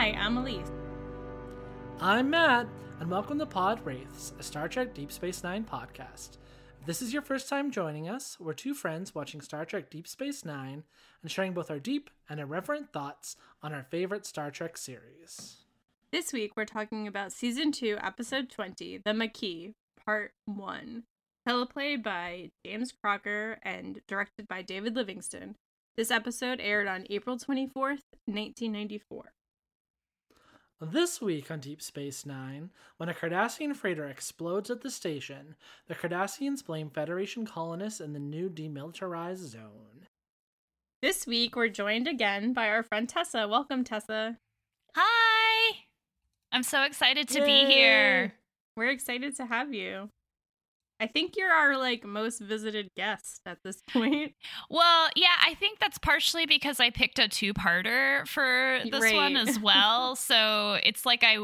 Hi, I'm Elise. I'm Matt, and welcome to Pod Wraiths, a Star Trek Deep Space Nine podcast. If this is your first time joining us, we're two friends watching Star Trek Deep Space Nine and sharing both our deep and irreverent thoughts on our favorite Star Trek series. This week we're talking about Season 2, Episode 20, The Maquis, Part 1. teleplay by James Crocker and directed by David Livingston. This episode aired on April 24th, 1994. This week on Deep Space Nine, when a Cardassian freighter explodes at the station, the Cardassians blame Federation colonists in the new demilitarized zone. This week we're joined again by our friend Tessa. Welcome, Tessa. Hi! I'm so excited to Yay! be here. We're excited to have you. I think you're our like most visited guest at this point. Well, yeah, I think that's partially because I picked a two-parter for this one as well. so it's like I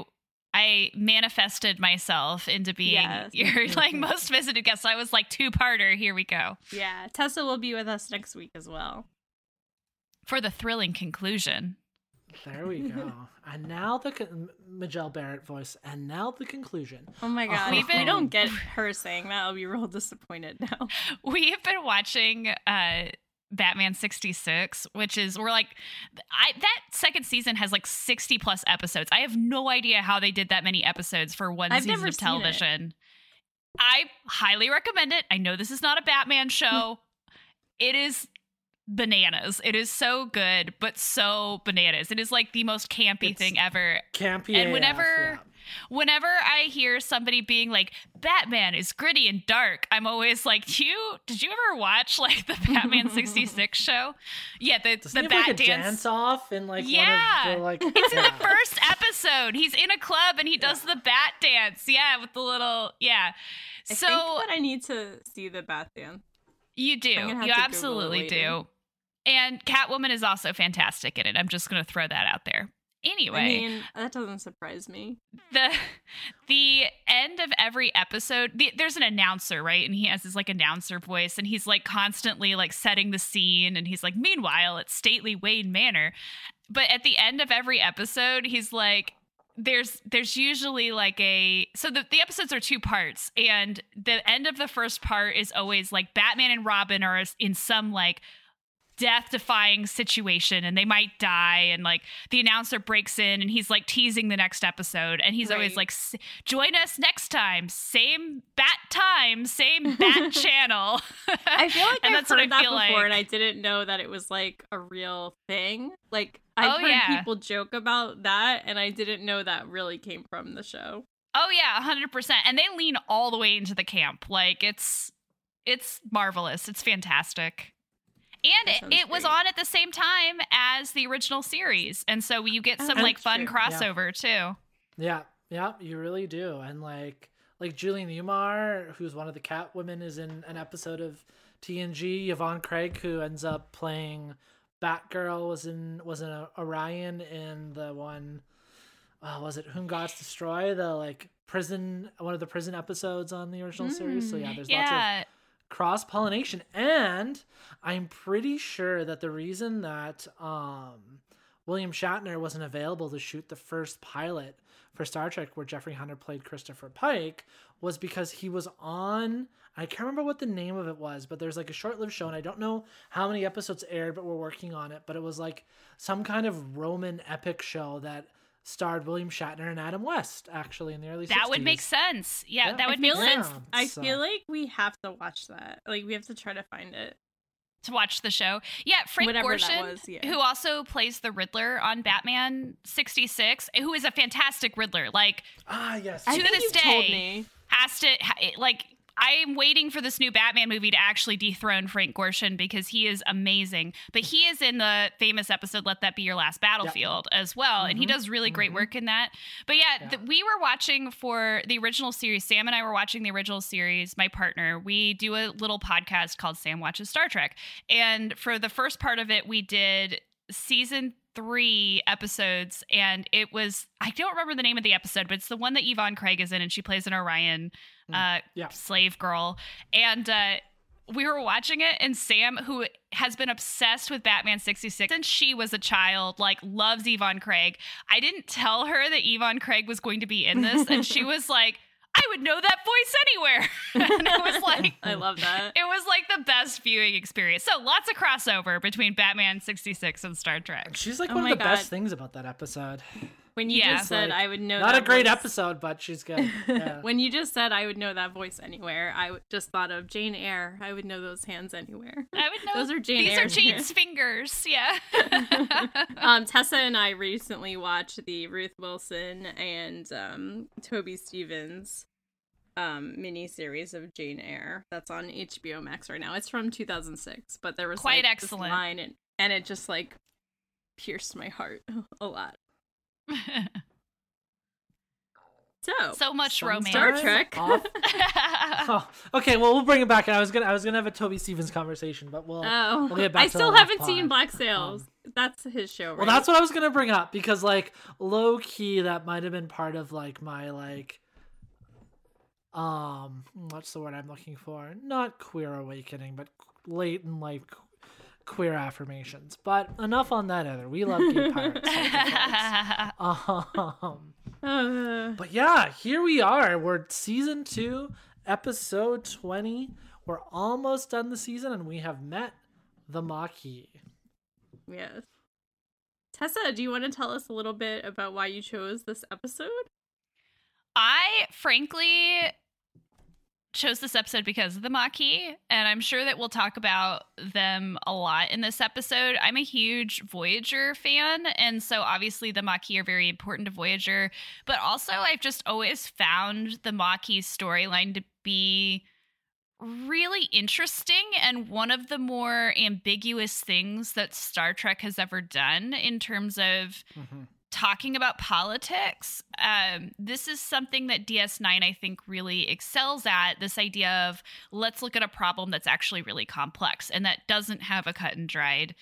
I manifested myself into being Yes. your like most visited guest. So I was like two-parter. Here we go Yeah, Tessa will be with us next week as well. for the thrilling conclusion. There we go. and now the con- Majel Barrett voice, and now the conclusion. Oh my god, We've if we don't get her saying that, I'll be real disappointed now. We have been watching uh Batman 66, which is we're like I that second season has like 60 plus episodes. I have no idea how they did that many episodes for one I've season never of seen it. television. I highly recommend it. I know this is not a Batman show. it is bananas. It is so good, but so bananas. It is like the most campy It's thing ever. Campy And AF, whenever- yeah. Whenever I hear somebody being like, Batman is gritty and dark, I'm always like, Do you did you ever watch like the Batman 66 show? Yeah, the, Doesn't the he have, bat like, a dance. dance off and like Yeah. one of the like It's in the first episode. He's in a club and he does the bat dance. Yeah, with the little yeah. I so think that I need to see the bat dance. you do. I'm gonna have You to Google it absolutely do. And Catwoman is also fantastic in it. I'm just gonna throw that out there. Anyway. I mean, that doesn't surprise me. the the end of every episode the, there's an announcer right and he has his like announcer voice and he's like constantly like setting the scene and he's like meanwhile it's stately wayne manor but at the end of every episode he's like there's there's usually like a so the, the episodes are two parts and the end of the first part is always like batman and robin are in some like death defying situation and they might die and like the announcer breaks in and he's like teasing the next episode and he's always like join us next time same bat time same bat channel I feel like And I've that's what heard I that feel before, like. and I didn't know that it was like a real thing. Like I've Oh, heard yeah. people joke about that, and I didn't know that really came from the show. oh yeah 100% and they lean all the way into the camp like it's it's marvelous it's fantastic and it, it was on at the same time as the original series and so you get Oh, some like fun true. Yeah. crossover too Yeah, yeah, you really do. And like like Julie Newmar, who's one of the cat women, is in an episode of TNG. Yvonne Craig, who ends up playing Batgirl, was in was in a, Orion in the one. Uh, was it Whom Gods Destroy? The like prison, one of the prison episodes on the original series. So yeah, there's lots of yeah cross pollination and i'm pretty sure that the reason that um william shatner wasn't available to shoot the first pilot for star trek where jeffrey hunter played christopher pike was because he was on i can't remember what the name of it was but there's like a short-lived show and i don't know how many episodes aired but we're working on it but it was like some kind of roman epic show that starred william shatner and adam west actually in the early that would make sense yeah, Yeah. that I would make sense Yeah, I so- feel like we have to watch that. Like we have to try to find it. to watch the show. Yeah, Frank Whatever Gorshin, was, yeah. who also plays the Riddler on Batman 66, who is a fantastic Riddler. Like, ah yes To I think this you've told day, me. has to, like, I'm waiting for this new Batman movie to actually dethrone Frank Gorshin because he is amazing. But he is in the famous episode "Let That Be Your Last Battlefield" as well, and he Mhm, does really great mhm. work in that. But yeah, Yeah. we were watching for the original series. Sam and I were watching the original series. My partner, we do a little podcast called Sam Watches Star Trek, and for the first part of it, we did season three episodes and it was i don't remember the name of the episode but it's the one that yvonne craig is in and she plays an orion uh yeah. slave girl and uh we were watching it, and Sam, who has been obsessed with Batman 66 since she was a child, like loves Yvonne Craig. I didn't tell her that Yvonne Craig was going to be in this, and she was like, I would know that voice anywhere. and it was like, I love that. it was like the best viewing experience. So lots of crossover between Batman 66 and Star Trek. She's like Oh one of my the best things about that episode. When you Yeah. just said Like, I would know Not a that great voice- episode, but she's good. Yeah. when you just said I would know that voice anywhere, I w- just thought of Jane Eyre. I would know those hands anywhere. I would know Those are Jane These are Eyre's Jane's fingers. Yeah. um, Tessa and I recently watched the Ruth Wilson and um, Toby Stephens um, mini series of Jane Eyre that's on HBO Max right now. It's from 2006, but there was Quite like, this excellent. line and, and it just like pierced my heart a lot. So, so much romance. Star Trek. off. Oh, okay, well we'll bring it back. I was gonna I was gonna have a Toby Stephens conversation, but we'll oh, we'll get back I to still that haven't seen pod. Black Sails. that's his show, right? Well, that's what I was gonna bring up because, like, low key, that might have been part of like my like, um, what's the word I'm looking for? Not queer awakening, but late in life qu- queer affirmations. But enough on that. Other, we love gay pirates. um, but yeah, here we are. We're season two, episode twenty. We're almost done the season, and we have met the Maquis. yes. Tessa, do you want to tell us a little bit about why you chose this episode? I frankly chose this episode because of the Maquis, and I'm sure that we'll talk about them a lot in this episode. I'm a huge Voyager fan, and so obviously the Maquis are very important to Voyager, but also I've just always found the Maquis storyline to be really interesting and one of the more ambiguous things that Star Trek has ever done in terms of mm-hmm. Talking about politics. Um, this is something that DS9, I think, really excels at this idea of let's look at a problem that's actually really complex and that doesn't have a cut and dried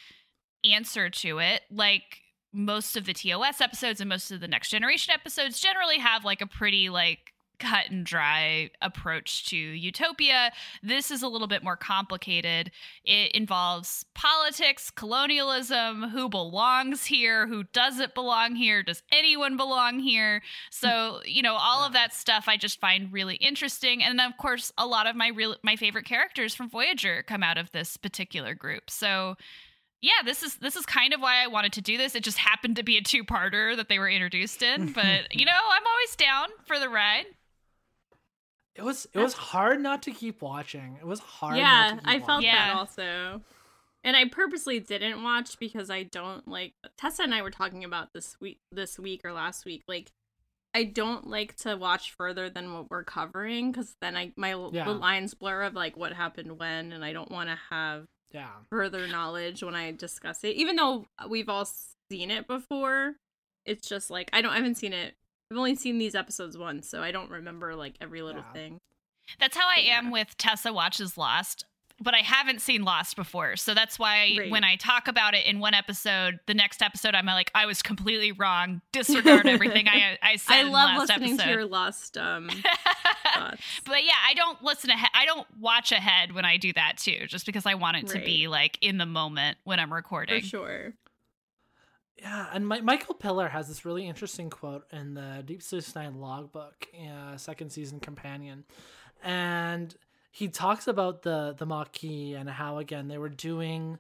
answer to it. Like most of the TOS episodes and most of the Next Generation episodes generally have like a pretty, like, cut and dry approach to utopia. This is a little bit more complicated. It involves politics, colonialism, who belongs here, who doesn't belong here, does anyone belong here? So, hmm. you know, all of that stuff I just find really interesting. And then of course, a lot of my real my favorite characters from Voyager come out of this particular group. So, yeah, this is this is kind of why I wanted to do this. It just happened to be a two-parter that they were introduced in, but you know, I'm always down for the ride. It was it was hard not to keep watching. It was hard. yeah, not to keep I felt watching. Yeah. that also. And I purposely didn't watch because I don't like Tessa and I were talking about this week this week or last week. Like I don't like to watch further than what we're covering because then I my Yeah. the lines blur of like what happened when, and I don't want to have Yeah. further knowledge when I discuss it. Even though we've all seen it before, it's just like I don't I haven't seen it. I've only seen these episodes once, so I don't remember like every little Yeah. thing. That's how I Yeah. am with Tessa watches Lost, but I haven't seen Lost before. So that's why Right. when I talk about it in one episode, the next episode I'm like, I was completely wrong. Disregard everything I I said. I in love last listening episode. to your lost um but yeah, I don't listen ahead. I don't watch ahead when I do that too, just because I want it to be like in the moment when I'm recording. For recording. sure. Yeah, and Mi- Michael Piller has this really interesting quote in the Deep Space Nine logbook, uh, second season companion, and he talks about the the Maquis and how again they were doing.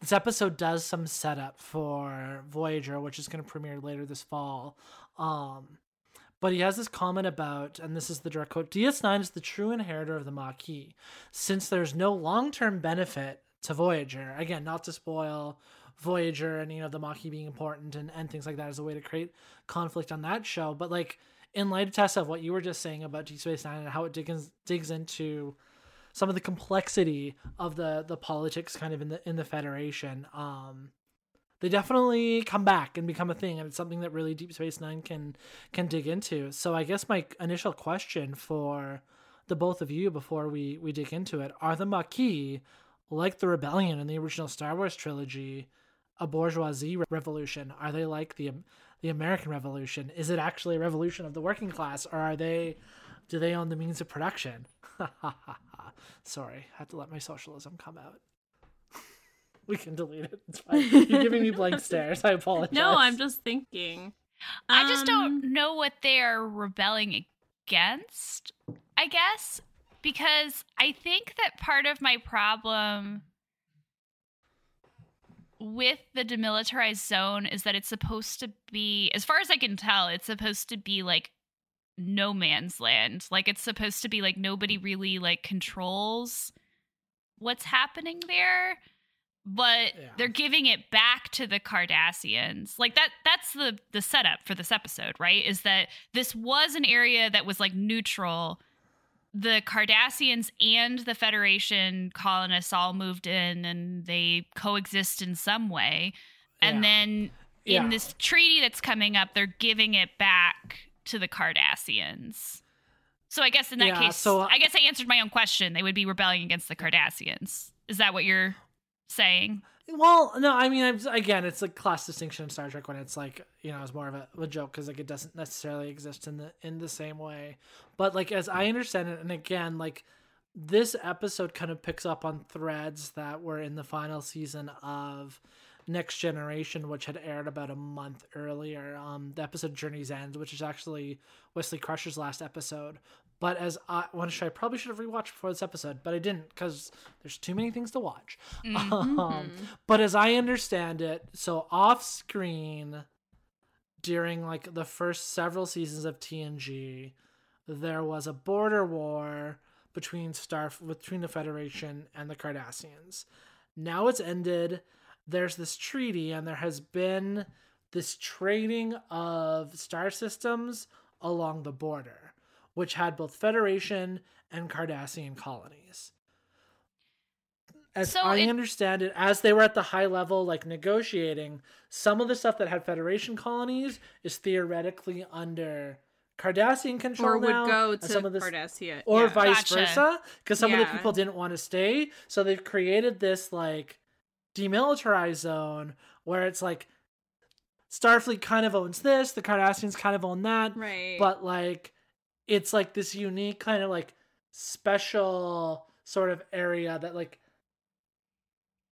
This episode does some setup for Voyager, which is going to premiere later this fall. Um, but he has this comment about, and this is the direct quote: DS9 is the true inheritor of the Maquis, since there's no long term benefit to Voyager. Again, not to spoil Voyager and you know the Maquis being important and, and things like that as a way to create conflict on that show. But like in light of Tessa, what you were just saying about Deep Space Nine and how it digs digs into some of the complexity of the the politics kind of in the in the Federation, um, they definitely come back and become a thing, and it's something that really Deep Space Nine can can dig into. So I guess my initial question for the both of you before we we dig into it are the Maquis like the rebellion in the original Star Wars trilogy a bourgeoisie revolution? Are they like the the American Revolution? Is it actually a revolution of the working class, or are they Do they own the means of production? Sorry, I had to let my socialism come out. we can delete it. It's fine. You're giving me blank stares. I apologize. No, I'm just thinking. I just Um, don't know what they are rebelling against, I guess, because I think that part of my problem with the demilitarized zone is that it's supposed to be, as far as I can tell, it's supposed to be like no man's land. Like it's supposed to be like nobody really like controls what's happening there but Yeah. they're giving it back to the Cardassians. Like that that's the the setup for this episode, right? Is that this was an area that was like neutral. The Cardassians and the Federation colonists all moved in and they coexist in some way. And Yeah. then Yeah. in this treaty that's coming up, they're giving it back to the Cardassians. So I guess in that Yeah, case, so- uh, I guess I answered my own question. They would be rebelling against the Cardassians. Is that what you're saying? Well, no, I mean, I'm, again, it's a class distinction in Star Trek when it's like, you know, it's more of a, a joke because like it doesn't necessarily exist in the in the same way. But like as I understand it, and again, like this episode kind of picks up on threads that were in the final season of Next Generation, which had aired about a month earlier. Um, the episode Journey's End, which is actually Wesley Crusher's last episode. But as I, which I probably should have rewatched before this episode, but I didn't because there's too many things to watch. Um, but as I understand it, so off screen during like the first several seasons of TNG, there was a border war between Star between the Federation and the Cardassians. Now it's ended. There's this treaty, and there has been this trading of star systems along the border, which had both Federation and Cardassian colonies. As So I it- understand it, as they were at the high level, like negotiating, some of the stuff that had Federation colonies is theoretically under Cardassian control or would now, go to some of this Cardassia. or yeah. vice Gotcha. versa because some of the people didn't want to stay so they've created this like demilitarized zone where it's like starfleet kind of owns this the cardassians kind of own that Right. but like it's like this unique kind of like special sort of area that like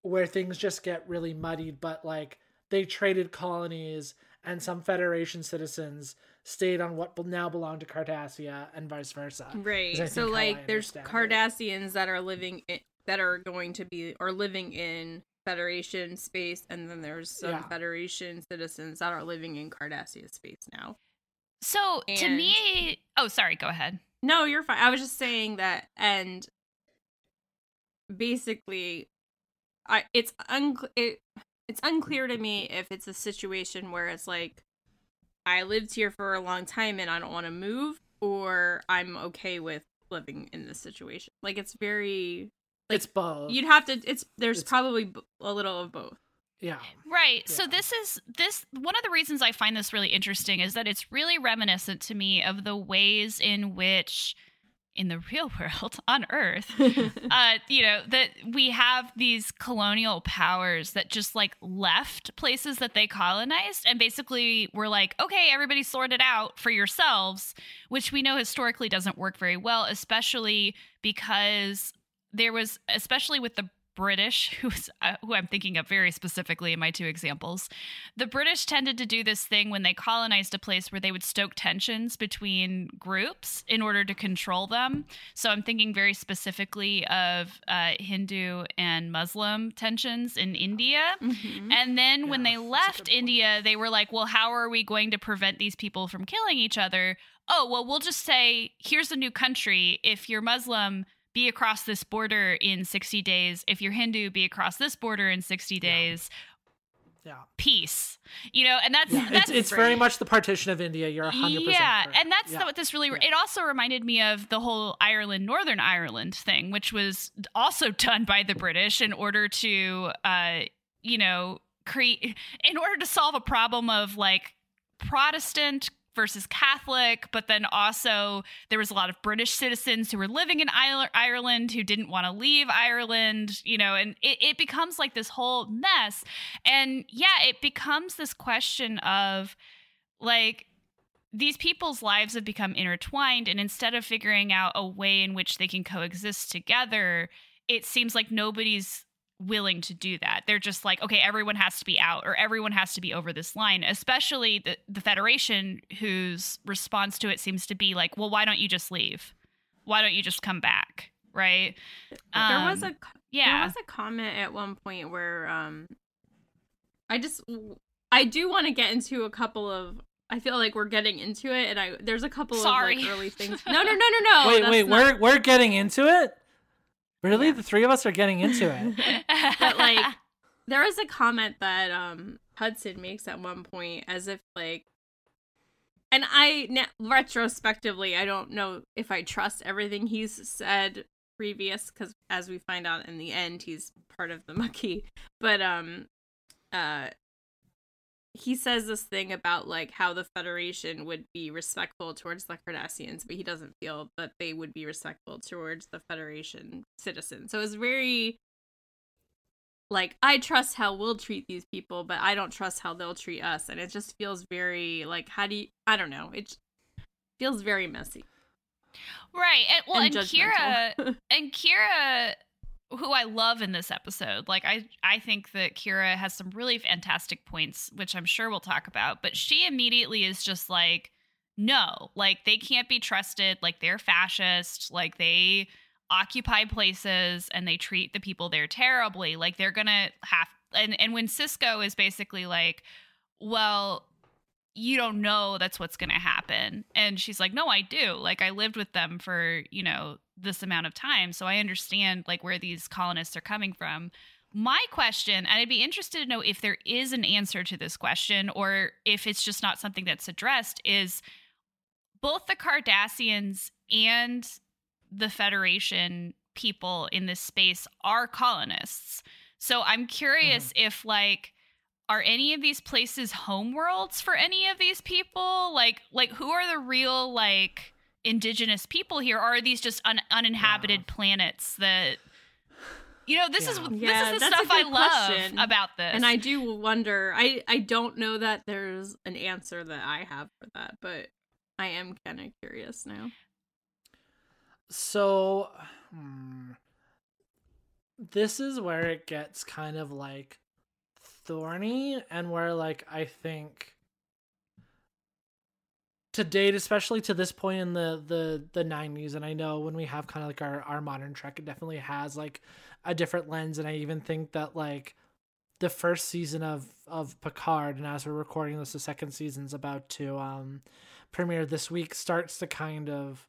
where things just get really muddied but like they traded colonies and some federation citizens stayed on what now belong to cardassia and vice versa Right. So think how I like there's it. Cardassians that are living in, that are going to be or living in Federation space and then there's some Yeah. Federation citizens that are living in Cardassia space now. So to me, oh, sorry, go ahead. No, you're fine. I was just saying that and basically I it's unclear it, it's unclear to me if it's a situation where it's like I lived here for a long time and I don't want to move or I'm okay with living in this situation. Like it's very like, it's both you'd have to it's there's It's- probably a little of both. Yeah Right. So this is this one of the reasons I find this really interesting is that it's really reminiscent to me of the ways in which in the real world on earth uh you know that we have these colonial powers that just like left places that they colonized and basically were like okay everybody sort it out for yourselves which we know historically doesn't work very well especially because there was especially with the British, who's uh, who I'm thinking of very specifically in my two examples, the British tended to do this thing when they colonized a place where they would stoke tensions between groups in order to control them. So I'm thinking very specifically of uh, Hindu and Muslim tensions in India. Mhm. And then when they left. India, they were like, well, how are we going to prevent these people from killing each other? Oh, well, we'll just say, here's a new country. If you're Muslim, be across this border in 60 days. If you're Hindu, be across this border in 60 days. yeah Peace. You know, and that's yeah that's it's, it's very much the partition of india you're 100% yeah, correct. and that's yeah. what this really. Yeah. It also reminded me of the whole Ireland, Northern Ireland thing, which was also done by the British in order to, uh, you know, create in order to solve a problem of like Protestant versus Catholic, but then also there was a lot of British citizens who were living in Ireland who didn't want to leave Ireland, you know, and it, it becomes like this whole mess. And yeah, it becomes this question of like, these people's lives have become intertwined and instead of figuring out a way in which they can coexist together it seems like nobody's willing to do that they're just like okay everyone has to be out or everyone has to be over this line especially the, the federation whose response to it seems to be like well why don't you just leave why don't you just come back right there was Um, a yeah there was a comment at one point where um I just I do want to get into a couple of I feel like we're getting into it and I there's a couple Sorry. of like early things. No, no, no, no, no. wait, wait, not- we're we're getting into it. Really, Yeah. the three of us are getting into it. but like there is a comment that um Hudson makes at one point as if like and I na- retrospectively I don't know if I trust everything he's said previous cuz as we find out in the end he's part of the Maquis but um uh he says this thing about like how the Federation would be respectful towards the Cardassians, but he doesn't feel that they would be respectful towards the Federation citizens. So it's very like I trust how we'll treat these people, but I don't trust how they'll treat us, and it just feels very like how do you? I don't know. It feels very messy. right and well and, and kira and Kira, who I love in this episode, like I I think that Kira has some really fantastic points, which I'm sure we'll talk about. But she immediately is just like, no, like they can't be trusted. Like they're fascist. Like they occupy places and they treat the people there terribly. Like they're gonna have and and when Sisko is basically like, well. You don't know that's what's going to happen. And she's like, No, I do. Like, I lived with them for, you know, this amount of time so i understand like where these colonists are coming from. My question and i'd be interested to know if there is an answer to this question or if it's just not something that's addressed is both the cardassians and the federation people in this space are colonists. So i'm curious mm-hmm. if like are any of these places homeworlds for any of these people? Like like who are the real like indigenous people here or are these just un- uninhabited planets that you know this is this Yeah, is the stuff i good love question. about this and I do wonder. I I don't know that there's an answer that I have for that, but I am kind of curious now. So, hmm, this is where it gets kind of like thorny, and where like I think to date, especially to this point in the the the nineties, and I know when we have kind of like our our modern trek, it definitely has like a different lens, and I even think that like the first season of of Picard, and as we're recording this, the second season's about to um premiere this week, starts to kind of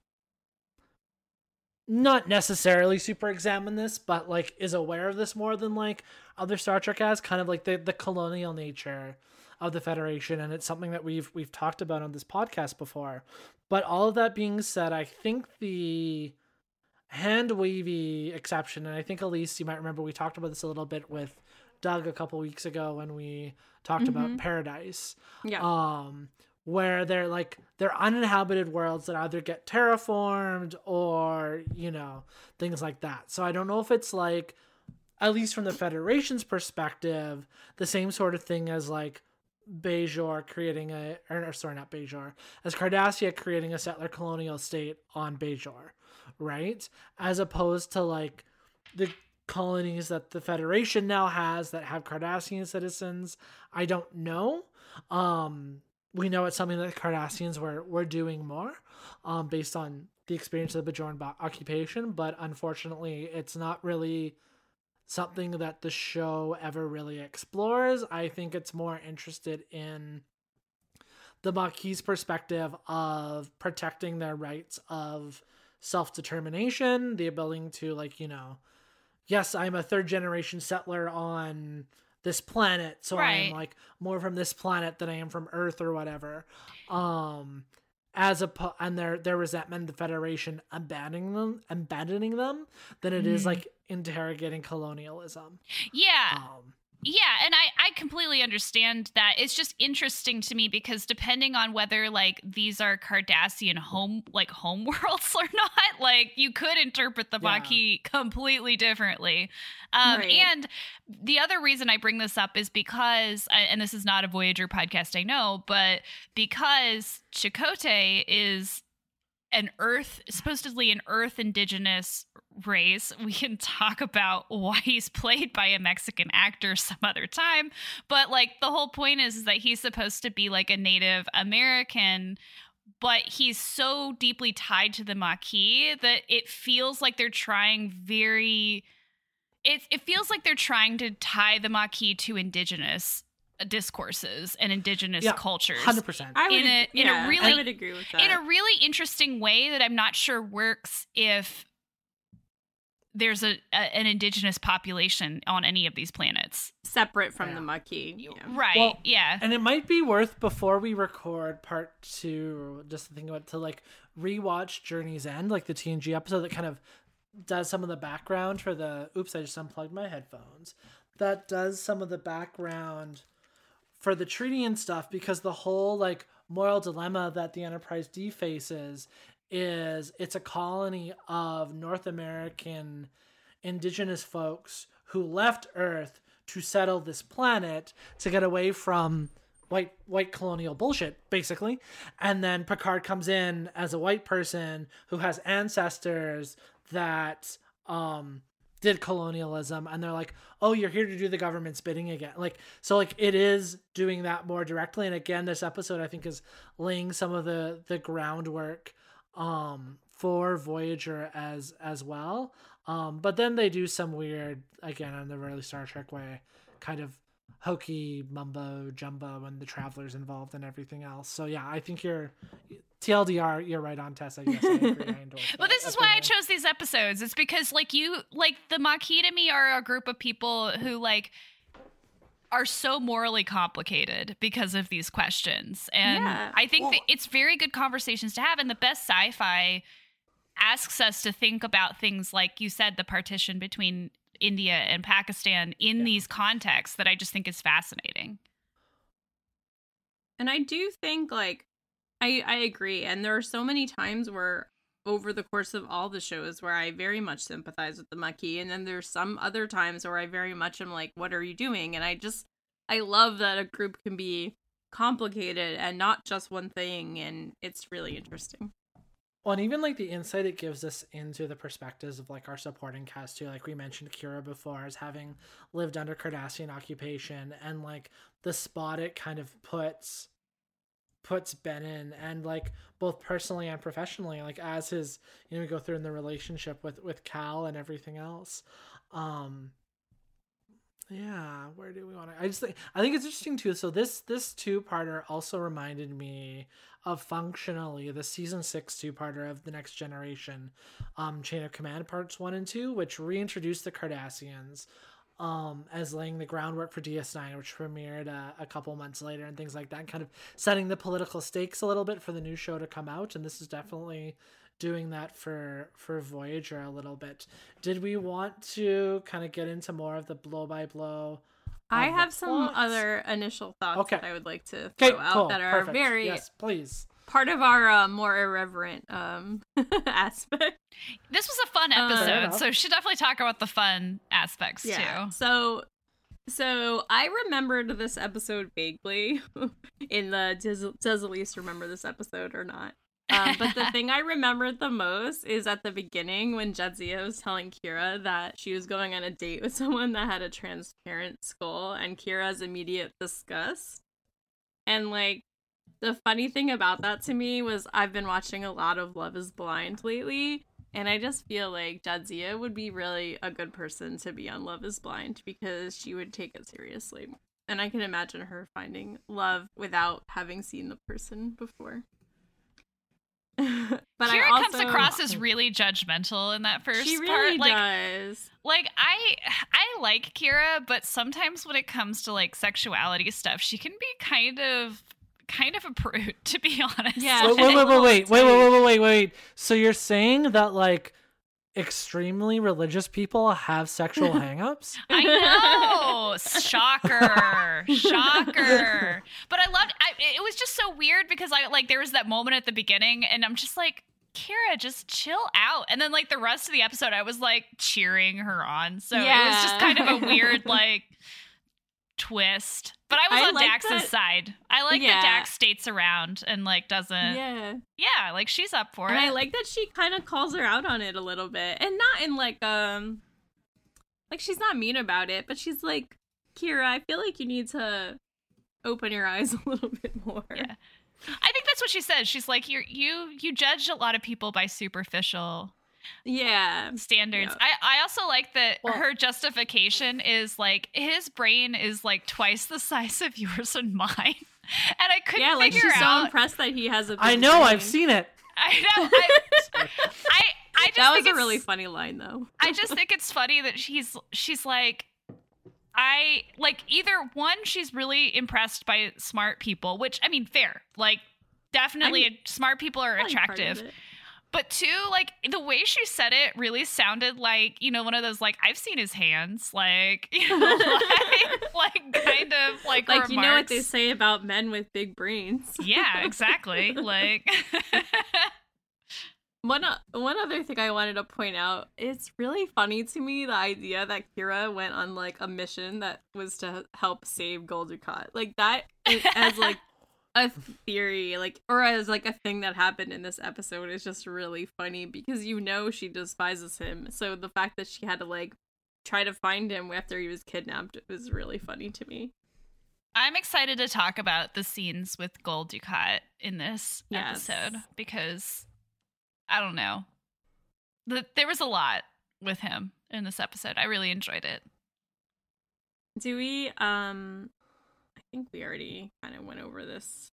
not necessarily super examine this, but like is aware of this more than like other Star Trek has, kind of like the the colonial nature of the Federation, and it's something that we've we've talked about on this podcast before. But all of that being said, I think the hand wavy exception, and I think Elise, you might remember we talked about this a little bit with Doug a couple weeks ago when we talked about Mhm. Paradise Yeah. um where they're like they're uninhabited worlds that either get terraformed or you know things like that so i don't know if it's like at least from the federation's perspective the same sort of thing as like Bajor creating a or, or sorry not Bajor as Cardassia creating a settler colonial state on Bajor right as opposed to like the colonies that the federation now has that have Cardassian citizens I don't know um we know it's something that the Cardassians were were doing more, um, based on the experience of the Bajoran occupation. But unfortunately, it's not really something that the show ever really explores. I think it's more interested in the Maquis' perspective of protecting their rights of self determination, the ability to like you know, yes, I'm a third generation settler on this planet, so Right. I'm like more from this planet than I am from Earth or whatever. Um, as a po- and their their resentment, the Federation abandoning them, abandoning them, than it is Mhm. like interrogating colonialism. yeah Um, Yeah, and I I completely understand that. It's just interesting to me because depending on whether like these are Cardassian home like home worlds or not, like you could interpret the Yeah. Maquis completely differently. Um Right. and the other reason I bring this up is because and this is not a Voyager podcast I know, but because Chakotay is an earth supposedly an earth indigenous race we can talk about why he's played by a mexican actor some other time but like the whole point is, is that he's supposed to be like a native american but he's so deeply tied to the maquis that it feels like they're trying very it, it feels like they're trying to tie the maquis to indigenous discourses and indigenous Yeah, cultures Hundred percent. I would, In a- in a really- I would agree with that. in a really interesting way that I'm not sure works if there's a, a an indigenous population on any of these planets. separate from Yeah. the Maquis. Yeah. Right. Well, yeah. And it might be worth before we record part two, just to think about to like rewatch Journey's End, like the TNG episode that kind of does some of the background for the oops, I just unplugged my headphones. That does some of the background for the treaty and stuff because the whole like moral dilemma that the Enterprise D faces is it's a colony of North American indigenous folks who left Earth to settle this planet to get away from white white colonial bullshit basically. And then Picard comes in as a white person who has ancestors that um did colonialism and they're like oh you're here to do the government's bidding again. Like so like it is doing that more directly. And again this episode i think is laying some of the the groundwork um for voyager as as well. Um but then they do some weird again in the really star trek way kind of hokey mumbo jumbo when the travelers involved and everything else. So yeah i think you're tldr you're right on tessa. Yes, I agree, I Well, this is why I chose these episodes. It's because like you like the Maquis to me are a group of people who like are so morally complicated because of these questions. And Yeah. I think Well- that it's very good conversations to have and the best sci-fi asks us to think about things like you said the partition between India and Pakistan in Yeah. these contexts that I just think is fascinating. And I do think like I I agree and there are so many times where over the course of all the shows where I very much sympathize with the Maquis and then there's some other times where I very much am like what are you doing and I just I love that a group can be complicated and not just one thing and it's really interesting. Well, and even like the insight it gives us into the perspectives of like our supporting cast too. Like we mentioned Kira before as having lived under Cardassian occupation and like the spot it kind of puts puts Ben in and like both personally and professionally, like as his you know, we go through in the relationship with with Cal and everything else. Um yeah, where do we want to? I just think I think it's interesting too. So this this two parter also reminded me of functionally the season six two parter of the Next Generation, um, Chain of Command parts one and two, which reintroduced the Cardassians, um, as laying the groundwork for DS9, which premiered uh, a couple months later and things like that, and kind of setting the political stakes a little bit for the new show to come out. And this is definitely doing that for for Voyager a little bit. Did we want to kind of get into more of the blow by blow? I have some other initial thoughts Okay. that I would like to Okay, throw out cool, that are perfect. very yes, please. Part of our uh, more irreverent um aspect. This was a fun Uh, episode, enough. so we should definitely talk about the fun aspects too. So so I remembered this episode vaguely in the does, does Elise remember this episode or not? Um, but the thing I remembered the most is at the beginning when Jadzia was telling Kira that she was going on a date with someone that had a transparent skull, and Kira's immediate disgust. And like the funny thing about that to me was I've been watching a lot of Love is Blind lately, and I just feel like Jadzia would be really a good person to be on Love is Blind because she would take it seriously. And I can imagine her finding love without having seen the person before. but I Kira also, comes across as really judgmental in that first she really part. Like, does. like I, I like Kira, but sometimes when it comes to like sexuality stuff, she can be kind of, kind of a prude, to be honest. Yeah. Wait, wait, wait, wait, wait, wait, wait, wait, wait, wait. So you're saying that like extremely religious people have sexual hangups. I know. Shocker. Shocker. But I loved I, it was just so weird because I like there was that moment at the beginning and I'm just like Kira, just chill out. And then like the rest of the episode I was like cheering her on. So yeah. it was just kind of a weird like twist. But I was I on like Dax's that- side. I like Yeah. that Dax states around and like doesn't yeah, yeah. like she's up for And it. I like that she kind of calls her out on it a little bit. And not in like um like she's not mean about it, but she's like, Kira, I feel like you need to open your eyes a little bit more. Yeah. I think that's what she says. She's like, you you you judge a lot of people by superficial Yeah. standards. Yeah. I, I also like that Well- her justification is like his brain is like twice the size of yours and mine. And I couldn't Yeah, like figure she's so impressed that he has a I big know, brain. I've seen it. I know. I, I, I just That was think a really funny line though. I just think it's funny that she's she's like I like either one she's really impressed by smart people, which I mean fair. Like definitely smart people are Probably part of attractive. It. But two, like the way she said it really sounded like, you know, one of those like I've seen his hands, like you know, like, like kind of like Like you know what they say about men with big brains. Yeah, exactly. like One o- one other thing I wanted to point out, it's really funny to me the idea that Kira went on like a mission that was to help save Gul Dukat. Like that as like a theory, like or as like a thing that happened in this episode is just really funny because you know she despises him. So the fact that she had to like try to find him after he was kidnapped was really funny to me. I'm excited to talk about the scenes with Gul Dukat in this Yes. episode because I don't know. The, there was a lot with him in this episode. I really enjoyed it. Do we um think we already kind of went over this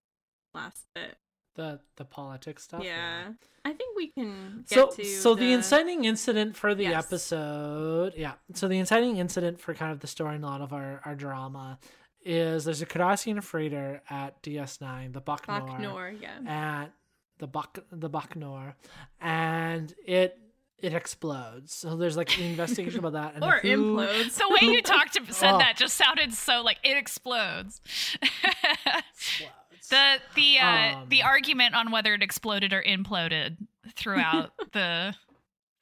last bit. The the politics stuff. Yeah. I think we can get So to so the... inciting incident for the Yes. episode, yeah. So the inciting incident for kind of the story and a lot of our, our drama is there's a Cardassian freighter at DS9, the Bucknor, Baknor, yeah. at the Buck the Bucknor, and it it explodes. So there's like an investigation about that. And Or who- implodes. The way you talked to, said Oh. that just sounded so like it explodes. explodes. the the uh, Um. the argument on whether it exploded or imploded throughout the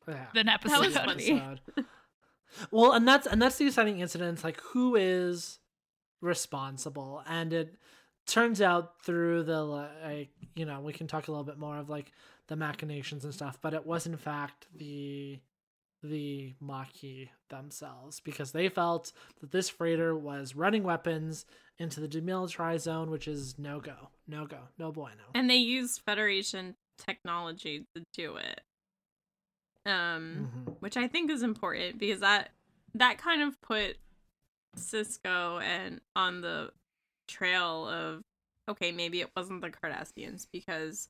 Yeah. the episode. That was funny. well, and that's and that's the exciting incident. It's like who is responsible, and it turns out through the like you know we can talk a little bit more of like the machinations and stuff, but it was in fact the the Maquis themselves because they felt that this freighter was running weapons into the demilitarized zone, which is no go, no go, no bueno. And they used Federation technology to do it. Um Mhm. which I think is important because that that kind of put Sisko and on the trail of okay, maybe it wasn't the Cardassians because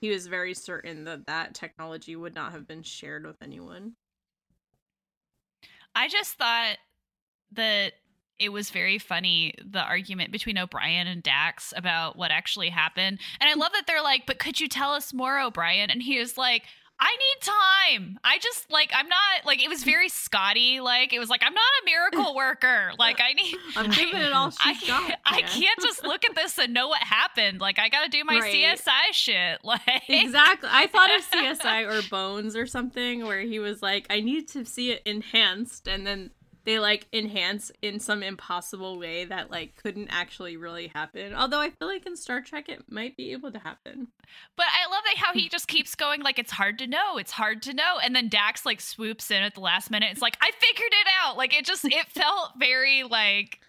he was very certain that that technology would not have been shared with anyone. I just thought that it was very funny the argument between O'Brien and Dax about what actually happened. And I love that they're like, "But could you tell us more, O'Brien?" And he was like, "I need time. I just like I'm not like it was very Scotty like it was like I'm not a miracle worker. Like I need I'm giving it all I she's got. can't, I can't just look at this and know what happened. Like I got to do my Right. CSI shit. Like Exactly. I thought of CSI or Bones or something where he was like, I need to see it enhanced. And then they like enhance in some impossible way that like couldn't actually really happen. Although I feel like in Star Trek it might be able to happen. But I love that how he just keeps going like it's hard to know, it's hard to know, and then Dax like swoops in at the last minute. It's like I figured it out. Like it just it felt very like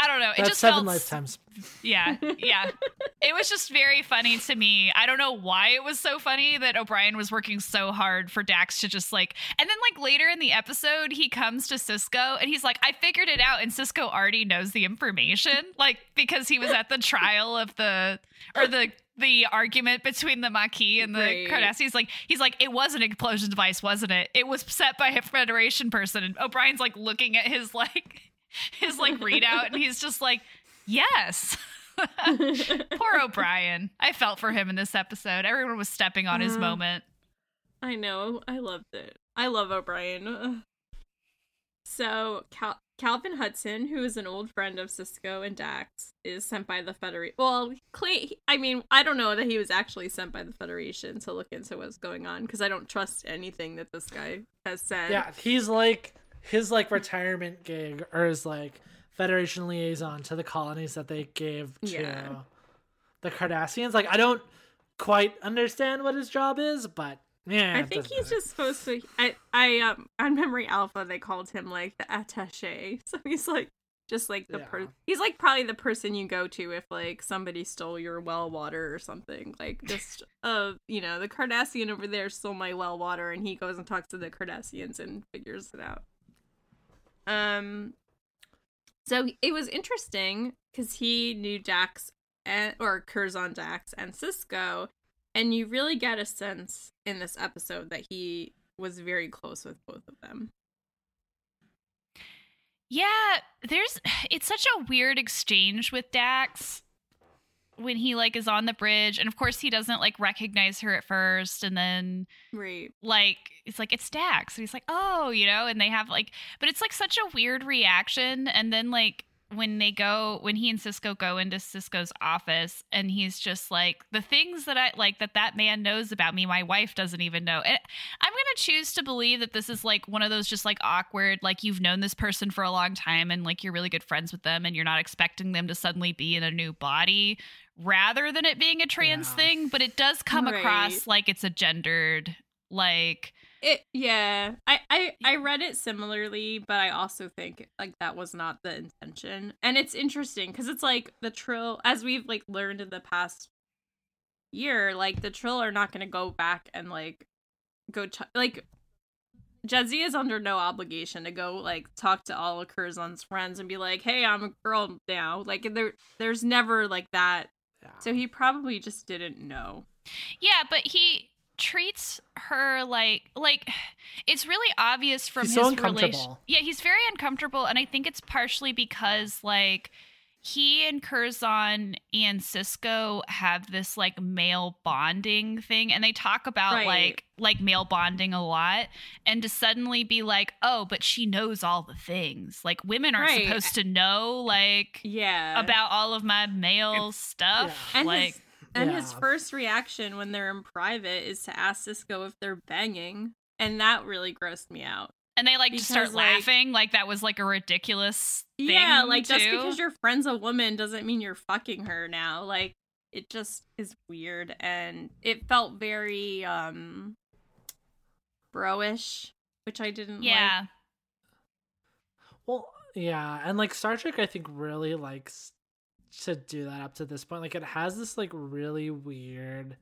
I don't know. It That's just seven felt lifetimes. yeah, yeah. It was just very funny to me. I don't know why it was so funny that O'Brien was working so hard for Dax to just like, and then like later in the episode, he comes to Sisko and he's like, I figured it out. And Sisko already knows the information, like because he was at the trial of the, or the, the argument between the Maquis and the Right. Cardassians. Like, he's like, it was an explosion device, wasn't it? It was set by a Federation person. And O'Brien's like looking at his like, his like readout and he's just like, yes. Poor O'Brien. I felt for him in this episode. Everyone was stepping on his Uh, moment. I know. I loved it. I love O'Brien. So Cal- Calvin Hudson, who is an old friend of Sisko and Dax, is sent by the Federation. Well, Clay. I mean, I don't know that he was actually sent by the Federation to look into what's going on because I don't trust anything that this guy has said. Yeah, he's like his like retirement gig or his like Federation liaison to the colonies that they gave to Yeah. the Cardassians. Like I don't quite understand what his job is, but yeah, I think he's matter. just supposed to. I, I, um, on Memory Alpha, they called him like the attaché. So he's like, just like the Yeah. per. He's like probably the person you go to if like somebody stole your well water or something. Like just, uh, you know, the Cardassian over there stole my well water, and he goes and talks to the Cardassians and figures it out. Um, so it was interesting because he knew Dax and or Curzon Dax and Sisko, and you really get a sense in this episode that he was very close with both of them. Yeah, there's it's such a weird exchange with Dax when he like is on the bridge and of course he doesn't like recognize her at first and then Right. like it's like it's Dax and he's like oh you know and they have like but it's like such a weird reaction and then like when they go when he and Sisko go into Sisko's office and he's just like the things that I like that that man knows about me my wife doesn't even know and I'm going to choose to believe that this is like one of those just like awkward like you've known this person for a long time and like you're really good friends with them and you're not expecting them to suddenly be in a new body rather than it being a trans Yeah. thing but it does come Right. across like it's a gendered like It yeah. I, I I read it similarly, but I also think like that was not the intention. And it's interesting because it's like the Trill as we've like learned in the past year, like the Trill are not gonna go back and like go ch- like Jadzia is under no obligation to go like talk to all of Curzon's friends and be like, "Hey, I'm a girl now." Like there, there's never like that. Yeah. So he probably just didn't know. Yeah, but he treats her like like it's really obvious from He's his so relation. Yeah, he's very uncomfortable, and I think it's partially because like he and Curzon and Sisko have this like male bonding thing, and they talk about Right. like like male bonding a lot, and to suddenly be like, oh, but she knows all the things. Like women aren't Right. supposed to know like Yeah. about all of my male stuff. Yeah. and like his and his first reaction when they're in private is to ask Sisko if they're banging, and that really grossed me out. And they like to start Because, like- laughing like that was like a ridiculous thing. yeah, like just because your friend's a woman doesn't mean you're fucking her now. Like it just is weird, and it felt very um bro-ish, which I didn't. yeah. like. Well, yeah, and like Star Trek, I think really likes to do that up to this point. Like it has this like really weird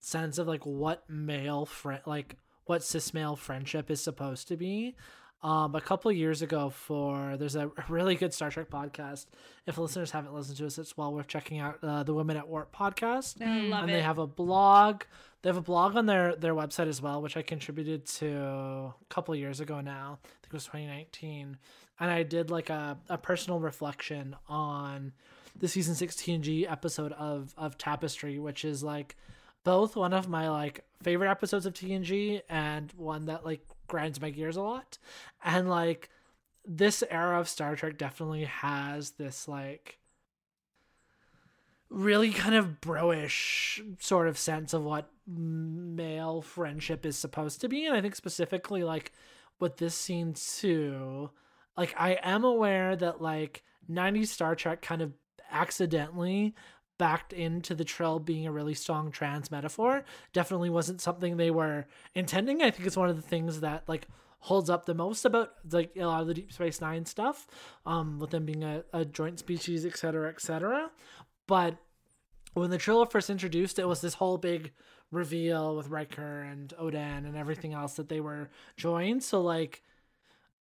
sense of like what male friend, like what cis male friendship is supposed to be. Um, a couple years ago, for there's a really good Star Trek podcast. If listeners haven't listened to us, it's well worth checking out uh, the Women at Warp podcast I love and it. they have a blog. They have a blog on their their website as well, which I contributed to a couple of years ago now. I think it was 2019, and I did like a, a personal reflection on the season 16G episode of of Tapestry, which is like both one of my like favorite episodes of TNG and one that like grinds my gears a lot, and like this era of Star Trek definitely has this like really kind of bro-ish sort of sense of what male friendship is supposed to be. And i think specifically like with this scene too like i am aware that like 90s star trek kind of accidentally backed into the trill being a really strong trans metaphor definitely wasn't something they were intending i think it's one of the things that like holds up the most about like a lot of the deep space nine stuff um with them being a, a joint species et cetera et cetera but when the trill first introduced, it was this whole big reveal with Riker and Odan and everything else that they were joined. So like,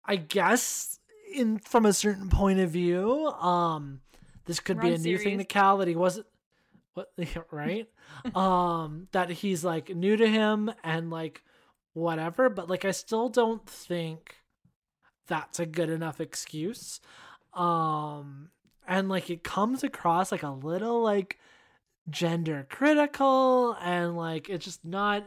I guess in from a certain point of view, um, this could be Run a new thing series. to Cal that he wasn't. What right? um, that he's like new to him and like whatever, but like I still don't think that's a good enough excuse. Um, and like it comes across like a little like gender critical and like it's just not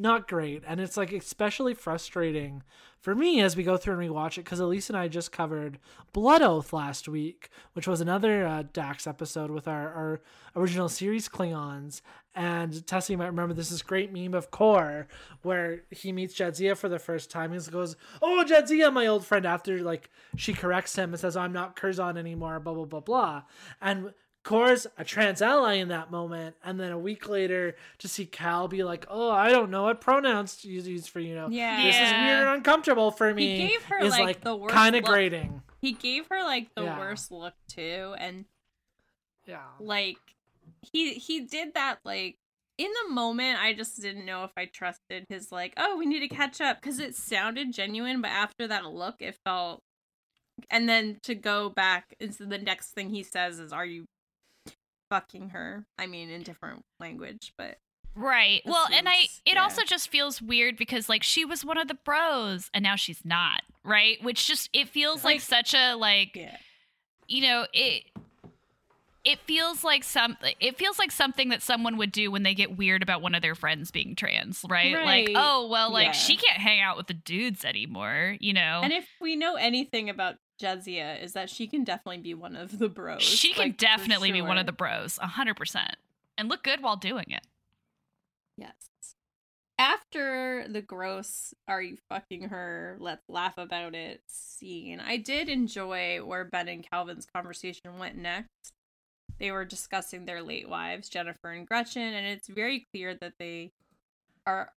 not great. And it's like especially frustrating for me as we go through and rewatch it because Elise and I just covered Blood Oath last week, which was another uh, Dax episode with our, our original series Klingons. And Tessa, you might remember this is great meme of Kor where he meets Jadzia for the first time. He goes, "Oh, Jadzia, my old friend." After like she corrects him and says, "I'm not Curzon anymore," blah blah blah blah. And Kor's a trans ally in that moment, and then a week later to see Cal be like, "Oh, I don't know what pronouns to use for you know. Yeah. this is weird and uncomfortable for me." He gave her is like, like the worst kind of look. grating. He gave her like the Yeah. worst look too, and Yeah, like he he did that like in the moment i just didn't know if i trusted his like oh we need to catch up because it sounded genuine but after that look it felt and then to go back into the next thing he says is are you fucking her i mean in different language but Right. Well, and I it yeah. also just feels weird because like she was one of the bros and now she's not, right? Which just it feels like, Like- such a like yeah you know, it it feels like some it feels like something that someone would do when they get weird about one of their friends being trans, right? Like, oh, well like Yeah. she can't hang out with the dudes anymore, you know. and if we know anything about Jadzia is that she can definitely be one of the bros. she can like, for definitely be one of the bros, 100%. And look good while doing it. Yes. After the gross "Are you fucking her? Let's laugh about it" scene, I did enjoy where Ben and Calvin's conversation went next. They were discussing their late wives, Jennifer and Gretchen, and it's very clear that they are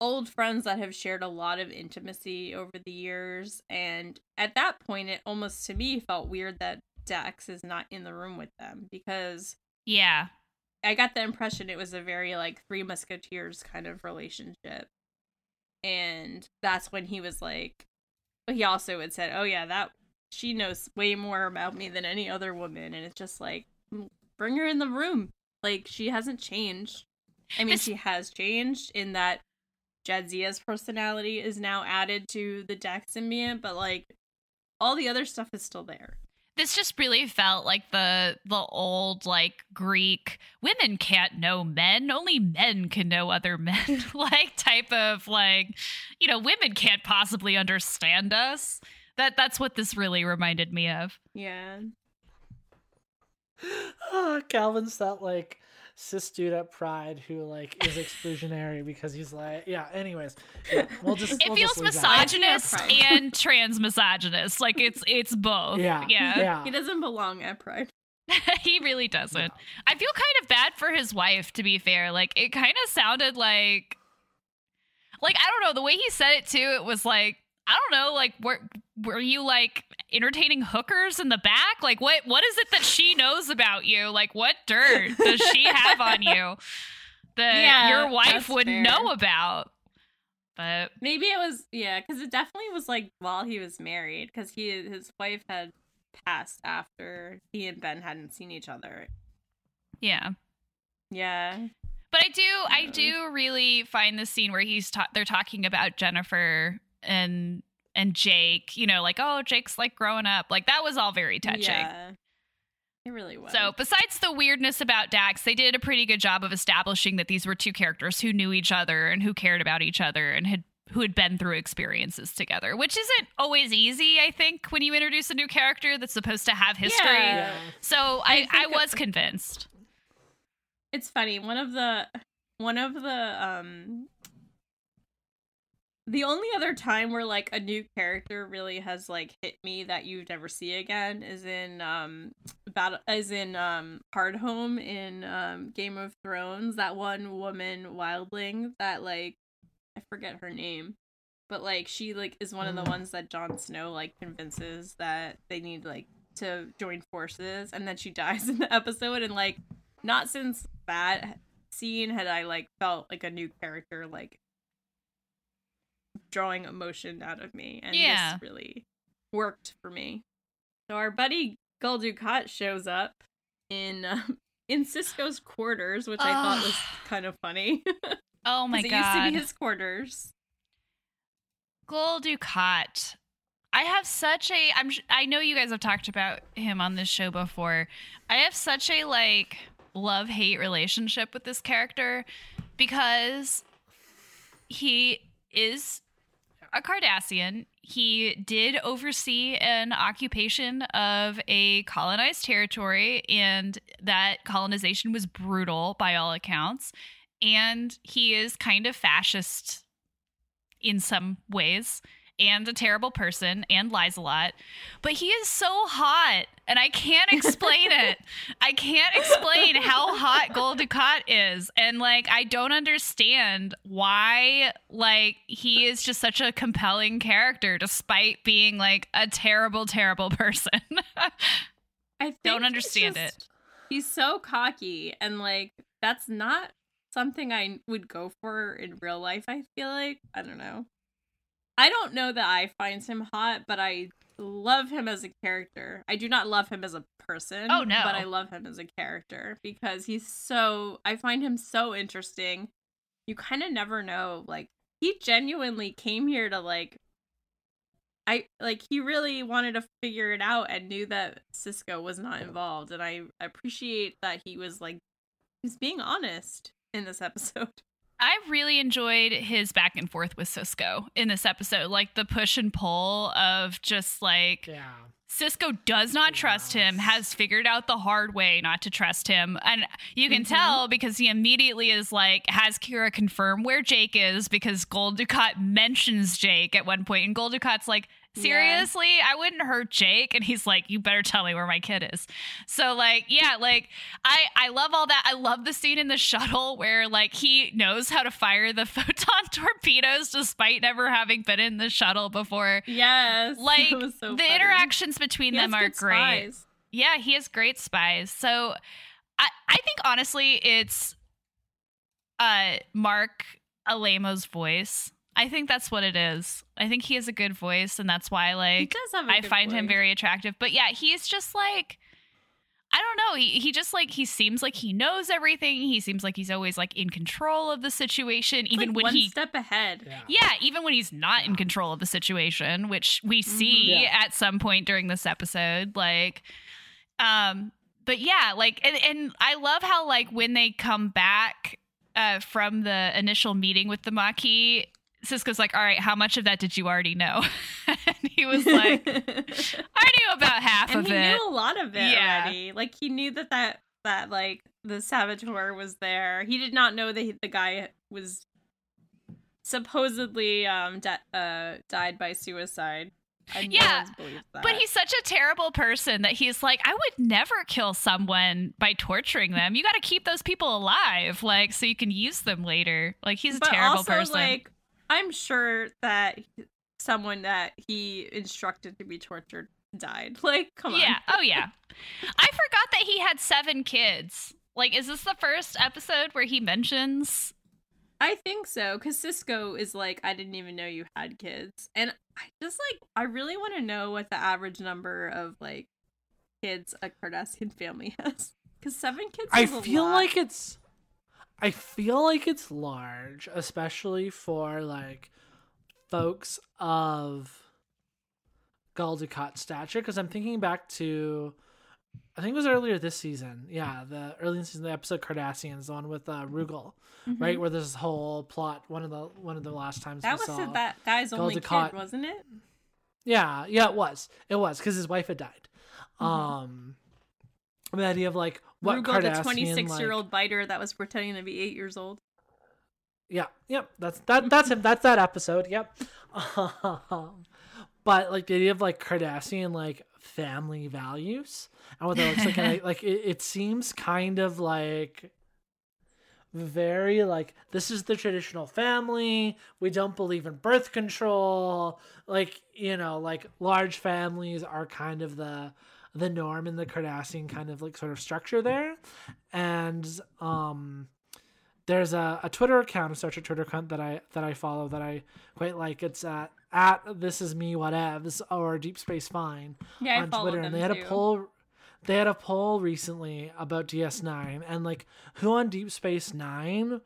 old friends that have shared a lot of intimacy over the years. And at that point, it almost to me felt weird that Dax is not in the room with them because Yeah. I got the impression it was a very like Three Musketeers kind of relationship. And that's when he was like, but he also had said, oh yeah, that she knows way more about me than any other woman. And it's just like, "Mm, bring her in the room. Like, she hasn't changed. I mean, she has changed in that Jadzia's personality is now added to the Dax symbiont, but like, all the other stuff is still there. this just really felt like the the old like greek women can't know men only men can know other men like type of like you know women can't possibly understand us that that's what this really reminded me of Yeah. oh, Calvin's that like cis dude at Pride who like is exclusionary because he's like, yeah. Anyways, yeah, we'll just it we'll feels just misogynist and trans misogynist. Like it's it's both. Yeah, yeah, yeah. He doesn't belong at Pride. he really doesn't. I feel kind of bad for his wife to be fair. Like it kind of sounded like like i don't know the way he said it too it was like i don't know like were were you like entertaining hookers in the back? Like what what is it that she knows about you? Like what dirt does she have on you that Yeah, your wife would fair. know about? But Maybe it was yeah, because it definitely was like while he was married, because he his wife had passed after he and Ben hadn't seen each other. yeah. Yeah, But I do, I do really find the scene where he's ta- they're talking about Jennifer and and Jake. You know, like oh, Jake's like growing up. Like that was all very touching. Yeah, it really was. So, besides the weirdness about Dax, they did a pretty good job of establishing that these were two characters who knew each other and who cared about each other and had who had been through experiences together, which isn't always easy, I think, when you introduce a new character that's supposed to have history. Yeah. So I, I, think- was convinced. it's funny. One of the one of the um the only other time where like a new character really has like hit me that you'd never see again is in um battle is in um Hardhome in um game of thrones that one woman wildling that like i forget her name but like she like is one of the Mm. ones that Jon Snow like convinces that they need like to join forces and then she dies in the episode and like not since that scene had I like felt like a new character like drawing emotion out of me and Yeah. this really worked for me. So our buddy Gul Dukat shows up in um, in Sisko's quarters, which I thought was kind of funny. Oh my 'Cause it god. used to be his quarters. Gul Dukat. I have such a I'm I know you guys have talked about him on this show before. I have such a like love-hate relationship with this character because he is a Cardassian. He did oversee an occupation of a colonized territory, and that colonization was brutal by all accounts. And he is kind of fascist in some ways and a terrible person and lies a lot. But he is so hot, and I can't explain it. I can't explain how hot Gul Dukat is. And like I don't understand why like he is just such a compelling character despite being like a terrible, terrible person. I don't understand just, it. He's so cocky and like that's not something I would go for in real life, I feel like. I don't know. I don't know that I find him hot, but I love him as a character. I do not love him as a person. Oh no. But I love him as a character because he's so I find him so interesting. You kind of never know like he genuinely came here to like I like he really wanted to figure it out and knew that Sisko was not involved and I appreciate that he was like he's being honest in this episode. I really enjoyed his back and forth with Sisko in this episode, like the push and pull of just like yeah. Sisko does not yes. trust him, has figured out the hard way not to trust him. And you can mm-hmm. tell because he immediately is like, has Kira confirm where Jake is because Gul Dukat mentions Jake at one point, and Gul Dukat's like, seriously yeah. i wouldn't hurt jake and he's like you better tell me where my kid is so like yeah like i i love all that i love the scene in the shuttle where like he knows how to fire the photon torpedoes despite never having been in the shuttle before yes like so the funny. interactions between he them are great spies. yeah he has great spies so i i think honestly it's uh marc alaimo's voice I think that's what it is. I think he has a good voice, and that's why like I find voice. him very attractive. But yeah, he's just like I don't know. He he just like he seems like he knows everything. He seems like he's always like in control of the situation, it's even like when one he step ahead. Yeah. yeah, even when he's not in control of the situation, which we Mm-hmm. see Yeah. at some point during this episode. Like, um, but yeah, like, and and I love how like when they come back uh from the initial meeting with the Maquis, Sisko's like, all right, how much of that did you already know? and he was like, I knew about half and of he it. He knew a lot of it Yeah. already. Like he knew that that that like the saboteur was there. He did not know that he, the guy was supposedly um di- uh died by suicide. And Yeah, no that. But he's such a terrible person that he's like, I would never kill someone by torturing them. You got to keep those people alive, like, so you can use them later. Like, he's a but terrible also, person. Like I'm sure that someone that he instructed to be tortured died. Like, come on. Yeah. Oh, yeah. I forgot that he had seven kids. Like, is this the first episode where he mentions? I think so, because Sisko is like, I didn't even know you had kids. And I just like, I really want to know what the average number of like kids a Cardassian family has. Because seven kids I is a feel lot. like it's I feel like it's large, especially for like folks of Gul Dukat stature. Because I'm thinking back to, I think it was earlier this season. Yeah, the early season, the episode Cardassians, the one with uh, Rugal, Mhm. right, where there's this whole plot. One of the one of the last times That we was saw. that guy's Gul only Dukat- kid, wasn't it? Yeah, yeah, it was. It was because his wife had died. Mhm. Um, the idea of like what Rugal, the 26 year like- old biter that was pretending to be eight years old. Yeah, yep. That's that. That's him. That's that episode. Yep. Um, but like the idea of like Cardassian like family values and what that looks like, and like it, it seems kind of like very like this is the traditional family. We don't believe in birth control. Like you know, like large families are kind of the the norm in the Cardassian kind of like sort of structure there, and um there's a, a Twitter account, a Star Trek Twitter account that I that I follow that I quite like. It's at at this is me whatevs or Deep Space Fine Yeah, on Twitter, and they had too. a poll. They had a poll recently about DS9 and like who on Deep Space Nine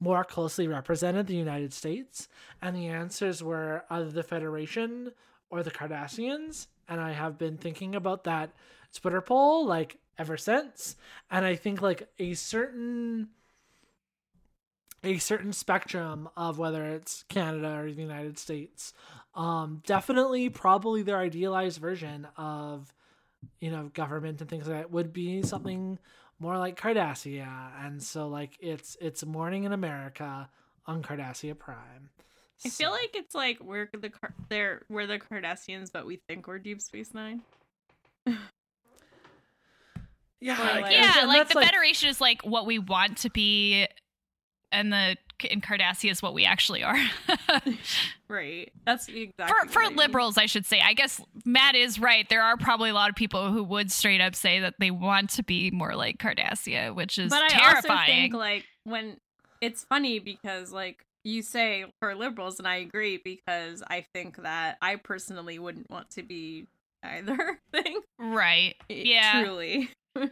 more closely represented the United States, and the answers were either the Federation or the Cardassians. And I have been thinking about that Twitter poll like ever since, and I think like a certain a certain spectrum of whether it's Canada or the United States. Um, definitely, probably their idealized version of, you know, government and things like that would be something more like Cardassia, and so like it's it's Morning in America on Cardassia Prime. I feel like it's like we're the Car- they're we're the Cardassians, but we think we're Deep Space Nine. yeah, Or, like- yeah, and like that's, the Federation is like what we want to be, and the in Cardassia is what we actually are. Right. That's exactly for for I mean. liberals, I should say. I guess Matt is right. There are probably a lot of people who would straight up say that they want to be more like Cardassia, which is But I also think like when it's funny because like you say for liberals, and I agree because I think that I personally wouldn't want to be either thing. right? Yeah. Truly.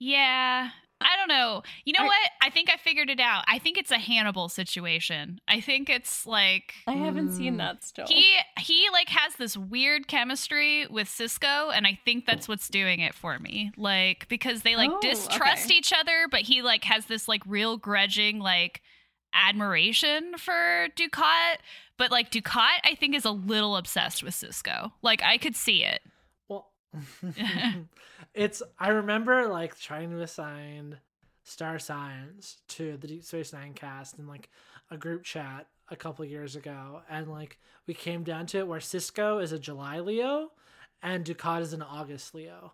Yeah. I don't know. You know I- what? I think I figured it out. I think it's a Hannibal situation. I think it's like I haven't seen Mm. that still. he he like has this weird chemistry with Sisko and I think that's what's doing it for me. Like because they like Oh, distrust okay. each other, but he like has this like real grudging like admiration for Dukat, but like Dukat I think is a little obsessed with Sisko. Like I could see it. Well, it's I remember like trying to assign star signs to the Deep Space Nine cast in like a group chat a couple years ago, and like we came down to it where Sisko is a July Leo and Dukat is an August Leo,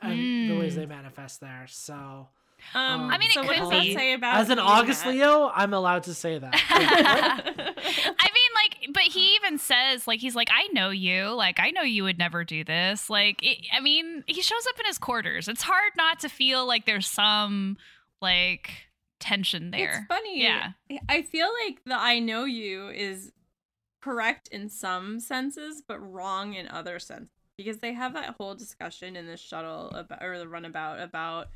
and the ways Mm. they manifest there. So, um, I mean, so it what could does that be. say about as an August Matt? Leo, I'm allowed to say that. I mean, like, but he even says, like, he's like, I know you. Like, I know you would never do this. Like, it, I mean, he shows up in his quarters. It's hard not to feel like there's some, like, tension there. It's funny. Yeah. I feel like the I know you is correct in some senses, but wrong in other senses. Because they have that whole discussion in the shuttle about or the runabout about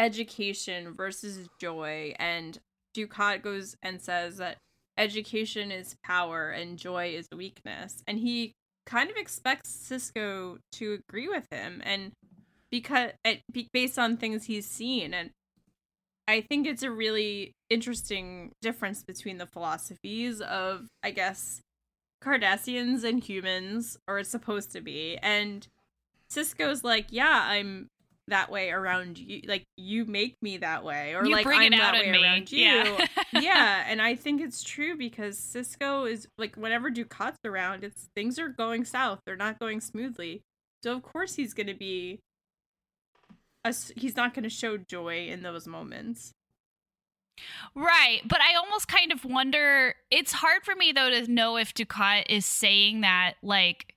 education versus joy. And Dukat goes and says that education is power and joy is weakness. And he kind of expects Sisko to agree with him and because based on things he's seen and I think it's a really interesting difference between the philosophies of, I guess, Cardassians and humans, or it's supposed to be. And Sisko's like, yeah, I'm that way around you. Like, you make me that way. Or you like, bring I'm it out that way me. around you. Yeah. yeah. And I think it's true because Sisko is like, whenever Dukat's around, it's things are going south. They're not going smoothly. So, of course, he's going to be. A, he's not going to show joy in those moments. Right. But I almost kind of wonder it's hard for me though to know if Dukat is saying that like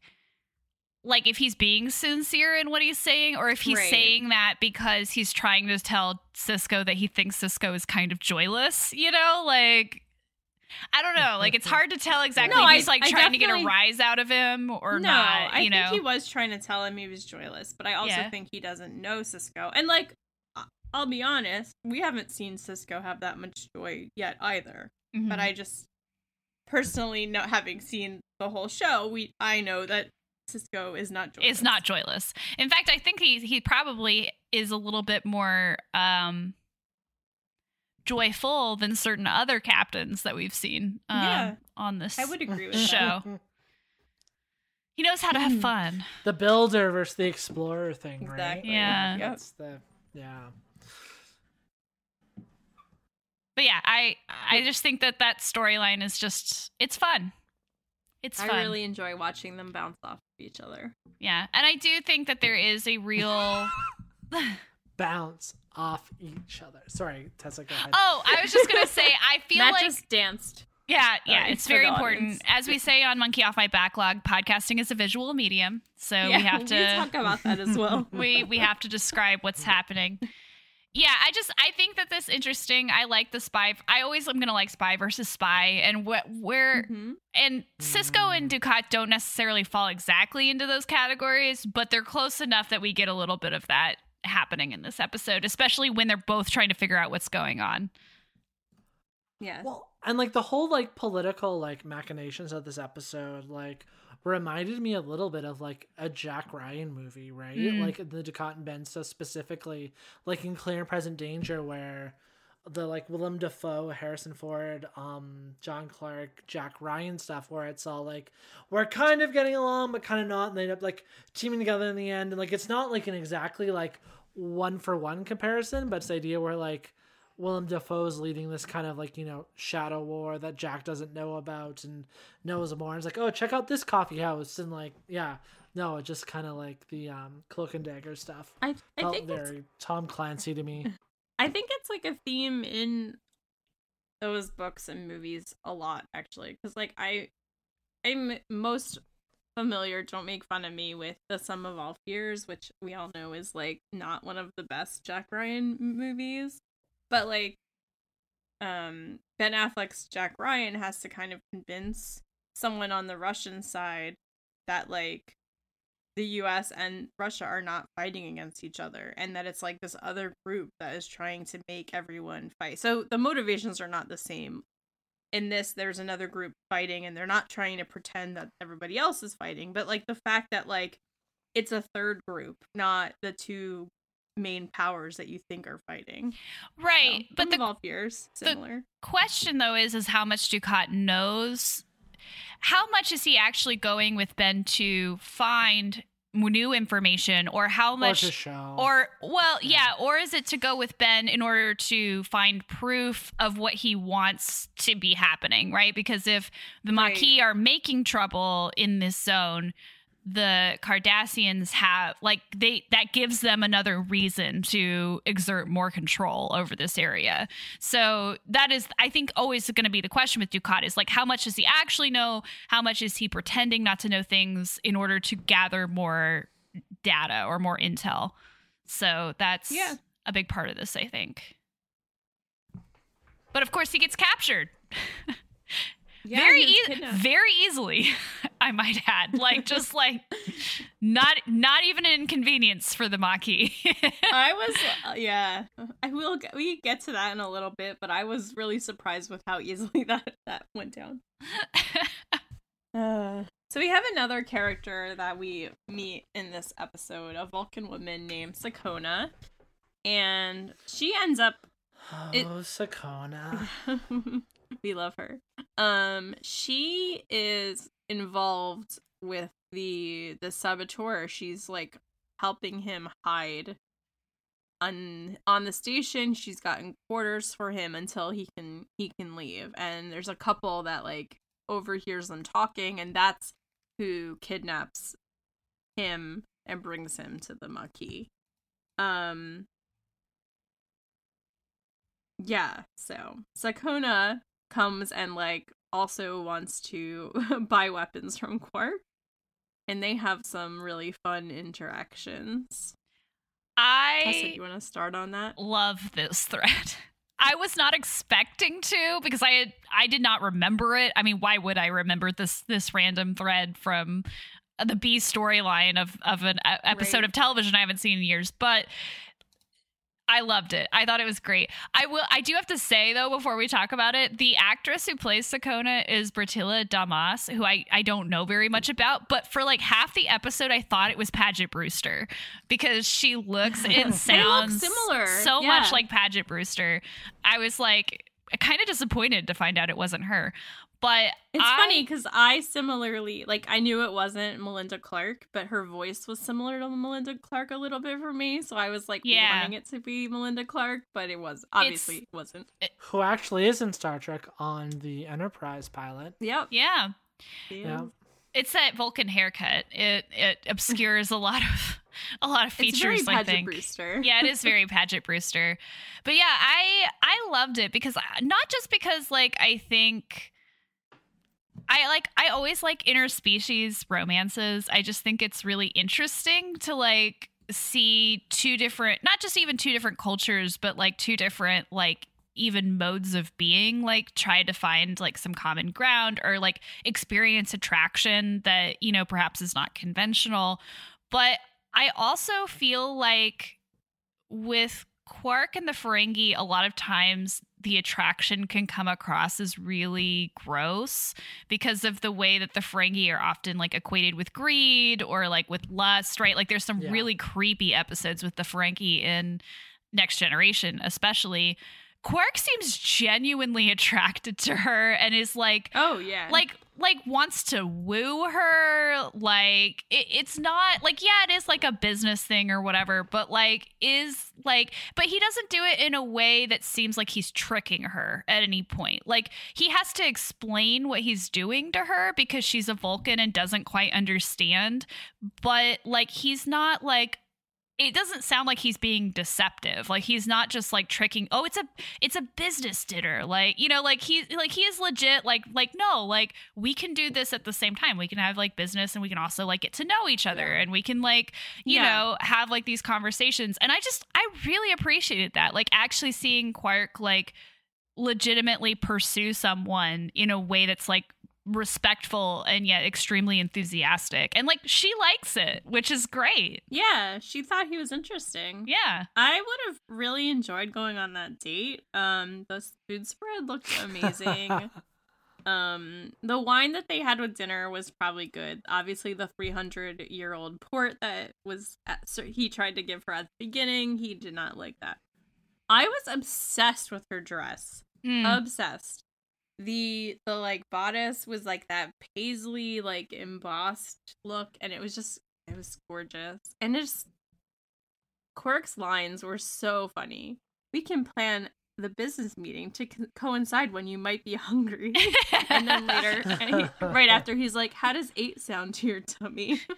like if he's being sincere in what he's saying or if he's Right. saying that because he's trying to tell Sisko that he thinks Sisko is kind of joyless, you know? Like I don't know. Like it's hard to tell exactly No, if he's like I trying to get a rise out of him or no, not, I you think know. he was trying to tell him he was joyless, but I also Yeah. think he doesn't know Sisko. And like, I- I'll be honest, we haven't seen Sisko have that much joy yet either. Mhm. But I just personally, not having seen the whole show, we I know that Sisko is not joyless. is not joyless. In fact, I think he he probably is a little bit more um joyful than certain other captains that we've seen um, Yeah. on this I would agree with show. that. He knows how to have fun. the builder versus the explorer thing, right? Exactly. Yeah. That's the yeah. But yeah, I I just think that that storyline is just it's fun. It's fun. I really enjoy watching them bounce off of each other. yeah, and I do think that there is a real. Bounce off each other. Sorry, Tessa, go ahead. oh, I was just gonna say I feel Matt like just danced. Yeah, yeah, Sorry it's very important. audience. As we say on Monkey Off My Backlog, podcasting is a visual medium, so yeah, we have to talk about that as well. we we have to describe what's happening. Yeah, I just I think that this interesting. I like the spy. I always am gonna like spy versus spy, and what where Mhm. and Sisko and Dukat don't necessarily fall exactly into those categories, but they're close enough that we get a little bit of that happening in this episode, especially when they're both trying to figure out what's going on. Yeah. Well, and like the whole like political like machinations of this episode like reminded me a little bit of like a Jack Ryan movie, right? Mm. Like the Dukat and Ben stuff specifically, like in Clear and Present Danger, where the like Willem Dafoe, Harrison Ford, um, John Clark, Jack Ryan stuff where it's all like we're kind of getting along but kind of not, and they end up like teaming together in the end, and like it's not like an exactly like one for one comparison, but it's the idea where like Willem Dafoe's leading this kind of like you know shadow war that Jack doesn't know about and knows more. And it's like, oh, check out this coffee house, and like, yeah, no, it just kind of like the um, cloak and dagger stuff. I I Felt think it's, very Tom Clancy to me. I think it's like a theme in those books and movies a lot actually because like I I'm most familiar don't make fun of me with the sum of all fears which we all know is like not one of the best Jack Ryan movies but like um Ben Affleck's Jack Ryan has to kind of convince someone on the Russian side that like the US and Russia are not fighting against each other and that it's like this other group that is trying to make everyone fight. So the motivations are not the same. In this there's another group fighting and they're not trying to pretend that everybody else is fighting, but like the fact that like it's a third group, not the two main powers that you think are fighting. Right. So, but the all fears similar. question though is is how much Dukat knows how much is he actually going with Ben to find new information or how Or much to show. or well yeah or is it to go with Ben in order to find proof of what he wants to be happening right because if the Right. Maquis are making trouble in this zone the Cardassians have like they that gives them another reason to exert more control over this area. So that is I think always going to be the question with Dukat is like how much does he actually know? How much is he pretending not to know things in order to gather more data or more intel? So that's Yeah. a big part of this, I think. But of course he gets captured. Yeah, very he was ea- kidnapped. very easily i might add like just like not not even an inconvenience for the Maquis. I was, uh, yeah. I will. Get, we get to that in a little bit, but I was really surprised with how easily that that went down. Uh, so we have another character that we meet in this episode, a Vulcan woman named Sakonna, and she ends up. oh, it- Sakonna. we love her. Um, she is involved with the the saboteur. She's like helping him hide on on the station. She's gotten quarters for him until he can he can leave. And there's a couple that like overhears them talking, and that's who kidnaps him and brings him to the Maquis. Um yeah, so Sakonna comes and like also wants to buy weapons from Quark. And they have some really fun interactions. I Tessa, you want to start on that? love this thread. I was not expecting to because I had I did not remember it. I mean, why would I remember this this random thread from the B storyline of of an episode Right. of television I haven't seen in years? But I loved it. I thought it was great. I will. I do have to say though, before we talk about it, the actress who plays Sakonna is Bertilla Damas, who I I don't know very much about. But for like half the episode, I thought it was Paget Brewster because she looks and sounds similar, so yeah. much like Paget Brewster. I was like kind of disappointed to find out it wasn't her. But It's I- funny because I similarly like I knew it wasn't Melinda Clarke, but her voice was similar to Melinda Clarke a little bit for me, so I was like Yeah. wanting it to be Melinda Clarke, but it was obviously it wasn't. Who actually is in Star Trek on the Enterprise pilot. Yep. Yeah, Yeah. it's that Vulcan haircut. It it obscures a lot of a lot of It's very features. I Paget think. Brewster. yeah, it is very Paget Brewster. But yeah, I I loved it because not just because like I think I like I always like interspecies romances. I just think it's really interesting to like see two different not just even two different cultures, but like two different like even modes of being like try to find like some common ground or like experience attraction that you know perhaps is not conventional but i also feel like with Quark and the Ferengi, a lot of times the attraction can come across as really gross because of the way that the Ferengi are often like equated with greed or like with lust, right? Like there's some Yeah. really creepy episodes with the Ferengi in Next Generation, especially Quark seems genuinely attracted to her and is like Oh yeah. like like wants to woo her like it, it's not like yeah it is like a business thing or whatever but like is like but he doesn't do it in a way that seems like he's tricking her at any point like he has to explain what he's doing to her because she's a vulcan and doesn't quite understand but like he's not like it doesn't sound like he's being deceptive. Like he's not just like tricking oh it's a it's a business dinner. Like you know like he like he is legit like like no like we can do this at the same time. We can have like business and we can also like get to know each other and we can like you Yeah. know have like these conversations. And i just i really appreciated that like actually seeing quark like legitimately pursue someone in a way that's like respectful and yet extremely enthusiastic and like she likes it which is great yeah, she thought he was interesting. yeah I would have really enjoyed going on that date. Um, the food spread looked amazing. um, the wine that they had with dinner was probably good. Obviously, the 300 year old port that was at, so he tried to give her at the beginning, he did not like that. I was obsessed with her dress. Mm. Obsessed. The the like bodice was like that paisley like embossed look, and it was just it was gorgeous. And it's Quark's lines were so funny. We can plan the business meeting to co- coincide when you might be hungry. and then later, and he- right after, he's like, "How does eight sound to your tummy?"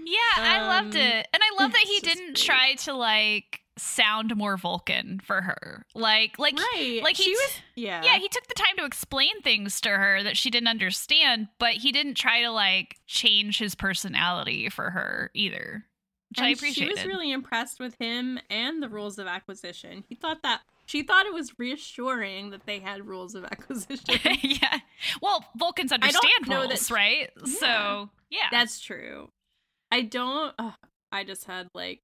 Yeah, I loved Um, it. And I love that he didn't great. try to like sound more Vulcan for her. Like like right? like he she was, yeah, yeah, he took the time to explain things to her that she didn't understand, but he didn't try to like change his personality for her either. Which I appreciated. She was really impressed with him and the rules of acquisition. He thought that she thought it was reassuring that they had rules of acquisition. yeah. Well, Vulcans don't understand know that- rules, right? So, yeah. That's true. I don't. I just had like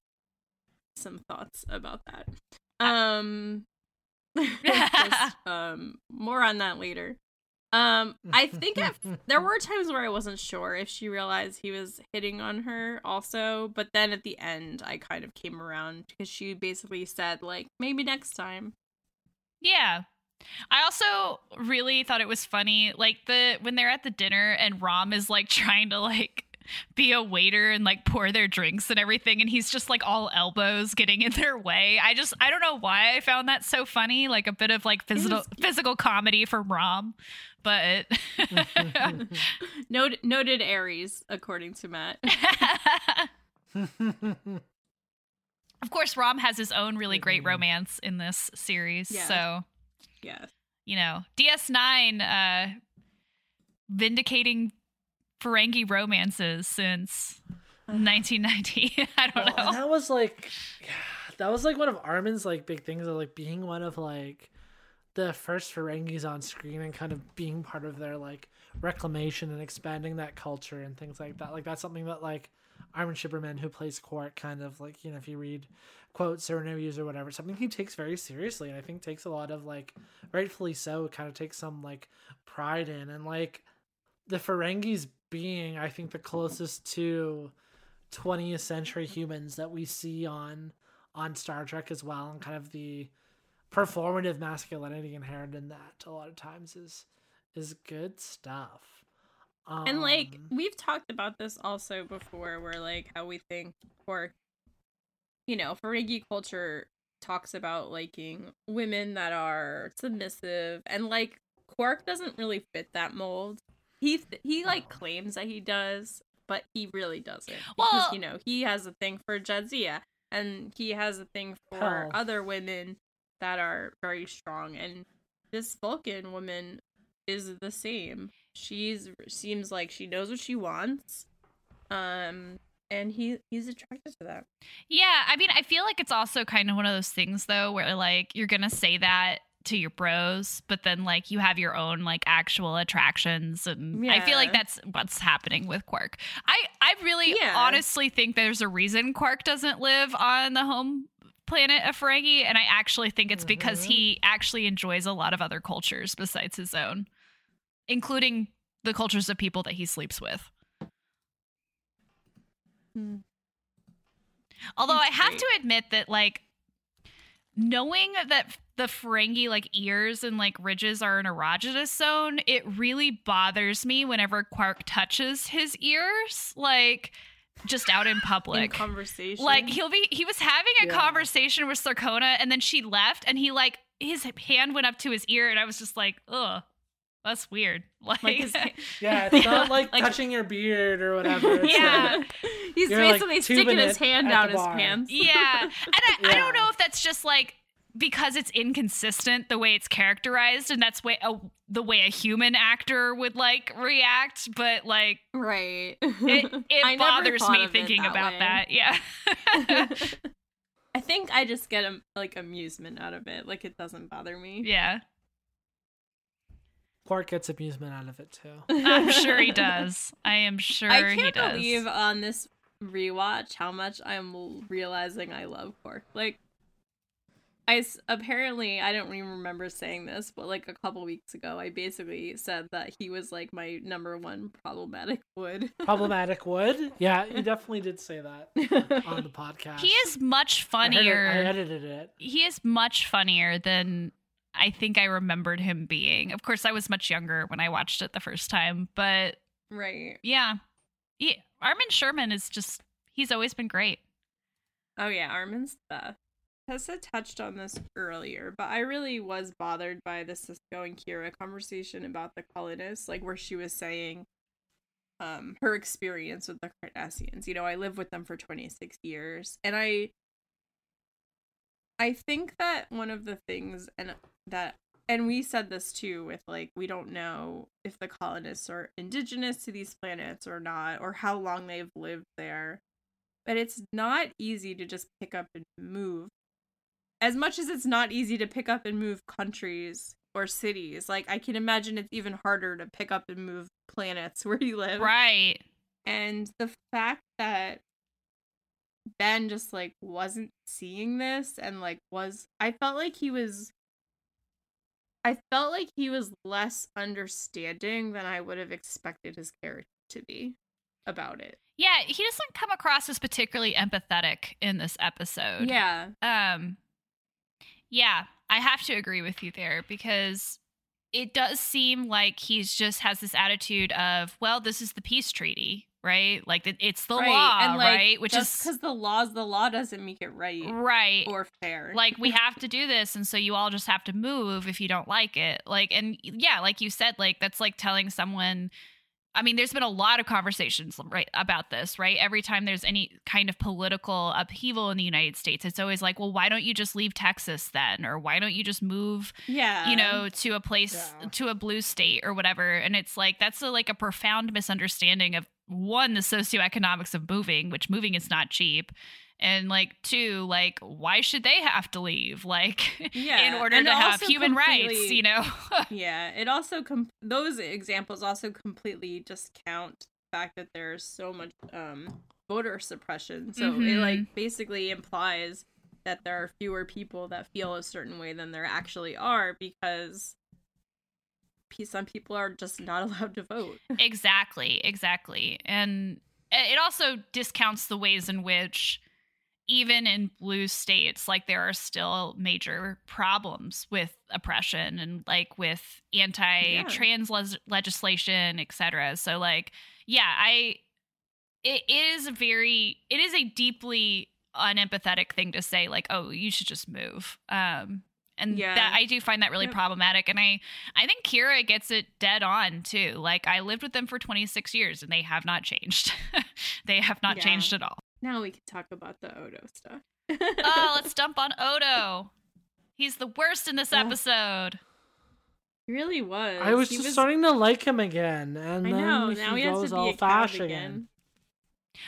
some thoughts about that. Um, just, um, more on that later. Um, I think there were times where I wasn't sure if she realized he was hitting on her also, but then at the end, I kind of came around because she basically said like maybe next time. Yeah. I also really thought it was funny, like the when they're at the dinner and Rom is like trying to like be a waiter and like pour their drinks and everything, and he's just like all elbows getting in their way. I just I don't know why I found that so funny, like a bit of like physical was- physical comedy from Rom, but Noted noted Aries, according to Matt. of course Rom has his own really great Mhm. romance in this series, Yeah. so yes. you know, DS9 uh vindicating Ferengi romances since 1990. I don't Well, know. that was like, that was like one of Armin's like big things of like being one of like the first Ferengis on screen and kind of being part of their like reclamation and expanding that culture and things like that. Like that's something that like Armin Shimerman, who plays Quark, kind of like you know if you read quotes or interviews or whatever, something he takes very seriously and I think takes a lot of like rightfully so, kind of takes some like pride in and like the Ferengis being I think the closest to 20th century humans that we see on on Star Trek as well, and kind of the performative masculinity inherent in that a lot of times is is good stuff. Um, And like we've talked about this also before, where like how we think Quark, you know, Ferengi culture talks about liking women that are submissive, and like Quark doesn't really fit that mold. He th- he like claims that he does, but he really doesn't. Well- because you know he has a thing for Jadzia, and he has a thing for Hell. other women that are very strong, and this Vulcan woman is the same. She's seems like she knows what she wants. Um and he he's attracted to that. Yeah, I mean, I feel like it's also kind of one of those things though where like you're going to say that to your bros, but then like you have your own like actual attractions and I feel like that's what's happening with Quark. I I really Yeah. honestly think there's a reason Quark doesn't live on the home planet of Ferengi and I actually think it's because Mhm. he actually enjoys a lot of other cultures besides his own, including the cultures of people that he sleeps with. Hmm. Although He's I have great. to admit that, like, knowing that the Ferengi like ears and like ridges are an erogenous zone, it really bothers me whenever Quark touches his ears, like just out in In public. conversation. like he'll be he was having a Yeah. conversation with Sakonna and then she left and he like his hand went up to his ear and I was just like, ugh, that's weird. Like, Like his Yeah, it's not like, Like- touching your beard or whatever. It's Yeah. like- He's You're, like, basically sticking his hand at down his pants. Yeah. And I, I don't know if that's just like because it's inconsistent the way it's characterized and that's way a, the way a human actor would like react, but like Right. it, it bothers me thinking that about way. that. Yeah. I think I just get um, like amusement out of it. Like it doesn't bother me. yeah. Quark gets amusement out of it too. I'm sure he does. I am sure I he can't does. believe on this rewatch how much I'm realizing I love Quark. Like, I s- apparently I don't even remember saying this, but like a couple weeks ago, I basically said that he was like my number one problematic wood. Problematic wood. Yeah, you definitely did say that on the podcast. he is much I it- funnier. I edited it. he is much funnier than I think I remembered him being. Of course, I was much younger when I watched it the first time, but right. yeah, yeah. Armin Shimerman is just, he's always been great. Oh yeah, Armin's the best. Tessa touched on this earlier, but I really was bothered by the Sisko and Kira conversation about the colonists, like where she was saying um her experience with the Cardassians. You know, I lived with them for 26 years, and I I think that one of the things and that and we said this too with like we don't know if the colonists are indigenous to these planets or not or how long they've lived there but it's not easy to just pick up and move. As much as it's not easy to pick up and move countries or cities, like I can imagine it's even harder to pick up and move planets where you live. Right. And the fact that Ben just like wasn't seeing this and like was I felt like he was I felt like he was less understanding than I would have expected his character to be about it. Yeah, he doesn't come across as particularly empathetic in this episode. Yeah. Um yeah, I have to agree with you there because it does seem like he's just has this attitude of, well, this is the peace treaty, right? Like it's the law, and like, right? Which just is because the laws, the law doesn't make it right right. or fair. like we have to do this and so you all just have to move if you don't like it like and yeah like you said like that's like telling someone i mean there's been a lot of conversations right about this right? Every time there's any kind of political upheaval in the united states it's always like well why don't you just leave texas then? Or why don't you just move yeah, you know to a place Yeah. to a blue state or whatever? And it's like that's a, like a profound misunderstanding of one the socioeconomics of moving which moving is not cheap and like two like why should they have to leave like Yeah, in order and to have human rights you know yeah. It also com- those examples also completely discount the fact that there's so much um voter suppression. So it Mhm. like basically implies that there are fewer people that feel a certain way than there actually are because some people are just not allowed to vote. exactly exactly and it also discounts the ways in which even in blue states like there are still major problems with oppression and like with anti-trans les- legislation etc so like yeah i it is very it is a deeply unempathetic thing to say like oh you should just move um and Yeah. that i do find that really Yep. problematic and i i think kira gets it dead on too like i lived with them for 26 years and they have not changed they have not Yeah. changed at all Now we can talk about the Odo stuff. oh let's dump on odo he's the worst in this Ugh. episode He really was. I was He just starting to like him again, and I then know. he Now he has goes to be all a coward fash again. again.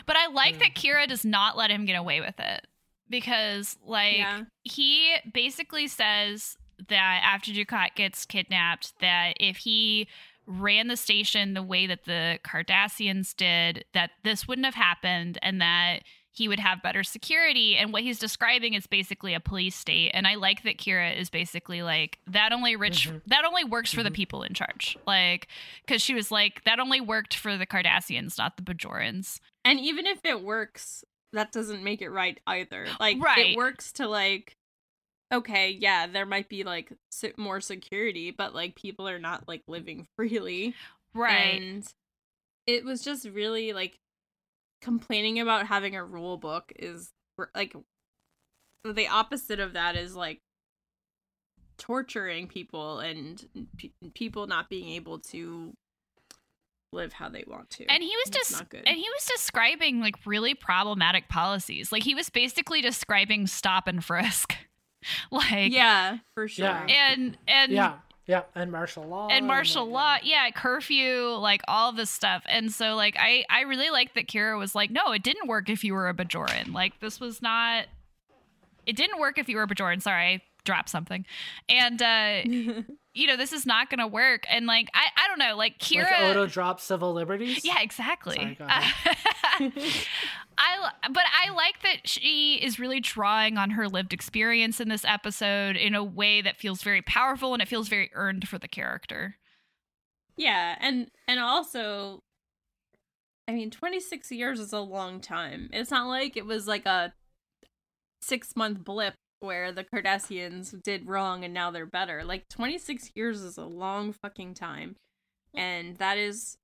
but i like Yeah. that kira does not let him get away with it because like Yeah. he basically says that after Dukat gets kidnapped, that if he ran the station the way that the Cardassians did, that this wouldn't have happened and that he would have better security. And what he's describing is basically a police state. And I like that Kira is basically like that only rich Mhm. that only works for the Mhm. people in charge. Like because she was like, that only worked for the Cardassians, not the Bajorans. And even if it works, that doesn't make it right either. Like Right. it works to like okay, yeah, there might be like more security, but like people are not like living freely. Right. And it was just really like complaining about having a rule book is like the opposite of that is like torturing people and pe- people not being able to live how they want to. and he was just not good. and he was describing like really problematic policies. Like he was basically describing stop and frisk. like yeah, for sure. Yeah. and and yeah, yeah, and martial law and martial like, law yeah. curfew like all this stuff. And so like i i really like that kira was like no it didn't work if you were a bajoran. Like this was not it didn't work if you were a bajoran. Sorry i dropped something. And uh you know this is not gonna work and like i i don't know like kira Like Odo drops civil liberties. yeah exactly Sorry, go ahead. I but I like that she is really drawing on her lived experience in this episode in a way that feels very powerful and it feels very earned for the character. Yeah, and and also I mean 26 years is a long time. It's not like it was like a 6 month blip where the Cardassians did wrong and now they're better. Like 26 years is a long fucking time. And that is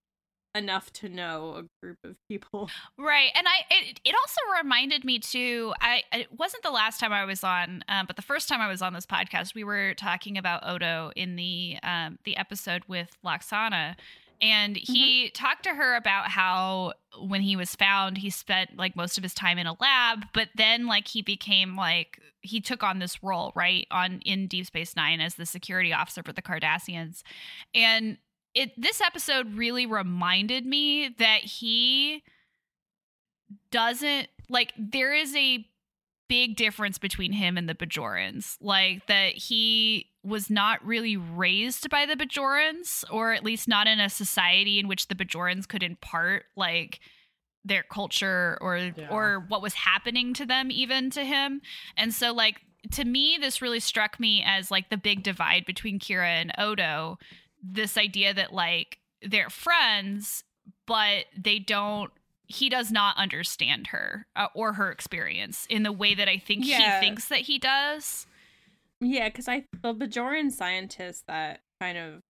enough to know a group of people. Right, and I it, it also reminded me too. I it wasn't the last time I was on, um, but the first time I was on this podcast, we were talking about Odo in the um, the episode with Lwaxana, and mm-hmm. he talked to her about how when he was found, he spent like most of his time in a lab, but then like he became like he took on this role right on in Deep Space Nine as the security officer for the Cardassians, and it this episode really reminded me that he doesn't like there is a big difference between him and the Bajorans. Like that he was not really raised by the Bajorans, or at least not in a society in which the Bajorans could impart like their culture or Yeah. or what was happening to them even to him. And so like to me this really struck me as like the big divide between Kira and Odo. This idea that like they're friends, but they don't he does not understand her uh, or her experience in the way that I think Yeah. he thinks that he does. Yeah, because I the Bajoran scientist that kind of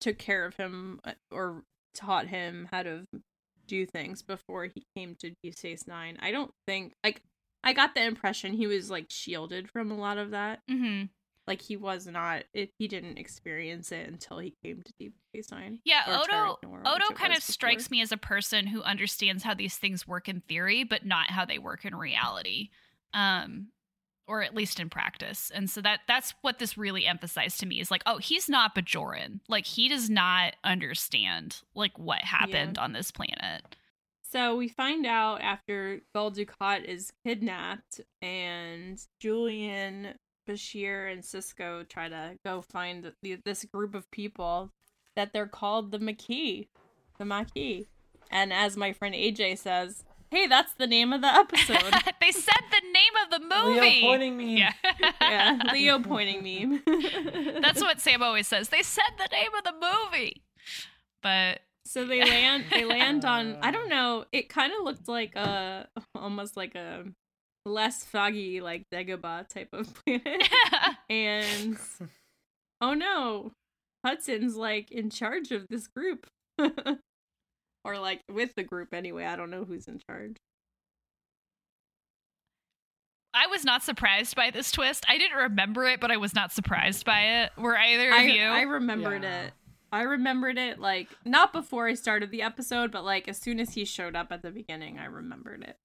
took care of him uh, or taught him how to do things before he came to Deep Space Nine. I don't think like I got the impression he was like shielded from a lot of that. hmm Like he was not. It, he didn't experience it until he came to Deep Space Nine. Yeah, Odo Terra Nora, which Odo kind of was strikes me as a person who understands how these things work in theory, but not how they work in reality. Um or at least in practice. And so that that's what this really emphasized to me is like, oh, he's not Bajoran. Like he does not understand like what happened on this planet. So we find out after Gul Dukat is kidnapped and Julian, Bashir, and Sisko try to go find the, this group of people that they're called the Maquis. The Maquis. And as my friend AJ says, hey, that's the name of the episode. they said the name of the movie. Leo pointing me. Yeah. yeah, Leo pointing meme. That's what Sam always says. They said the name of the movie. But So they land they land on I don't uh. know, it kind of looked like a almost like a less foggy like Dagobah type of planet. and oh no, Hudson's like in charge of this group. Or like with the group anyway. I don't know who's in charge. I was not surprised by this twist. I didn't remember it, but I was not surprised by it. Were either of I, you? I remembered Yeah. it. I remembered it like not before I started the episode, but like as soon as he showed up at the beginning, I remembered it.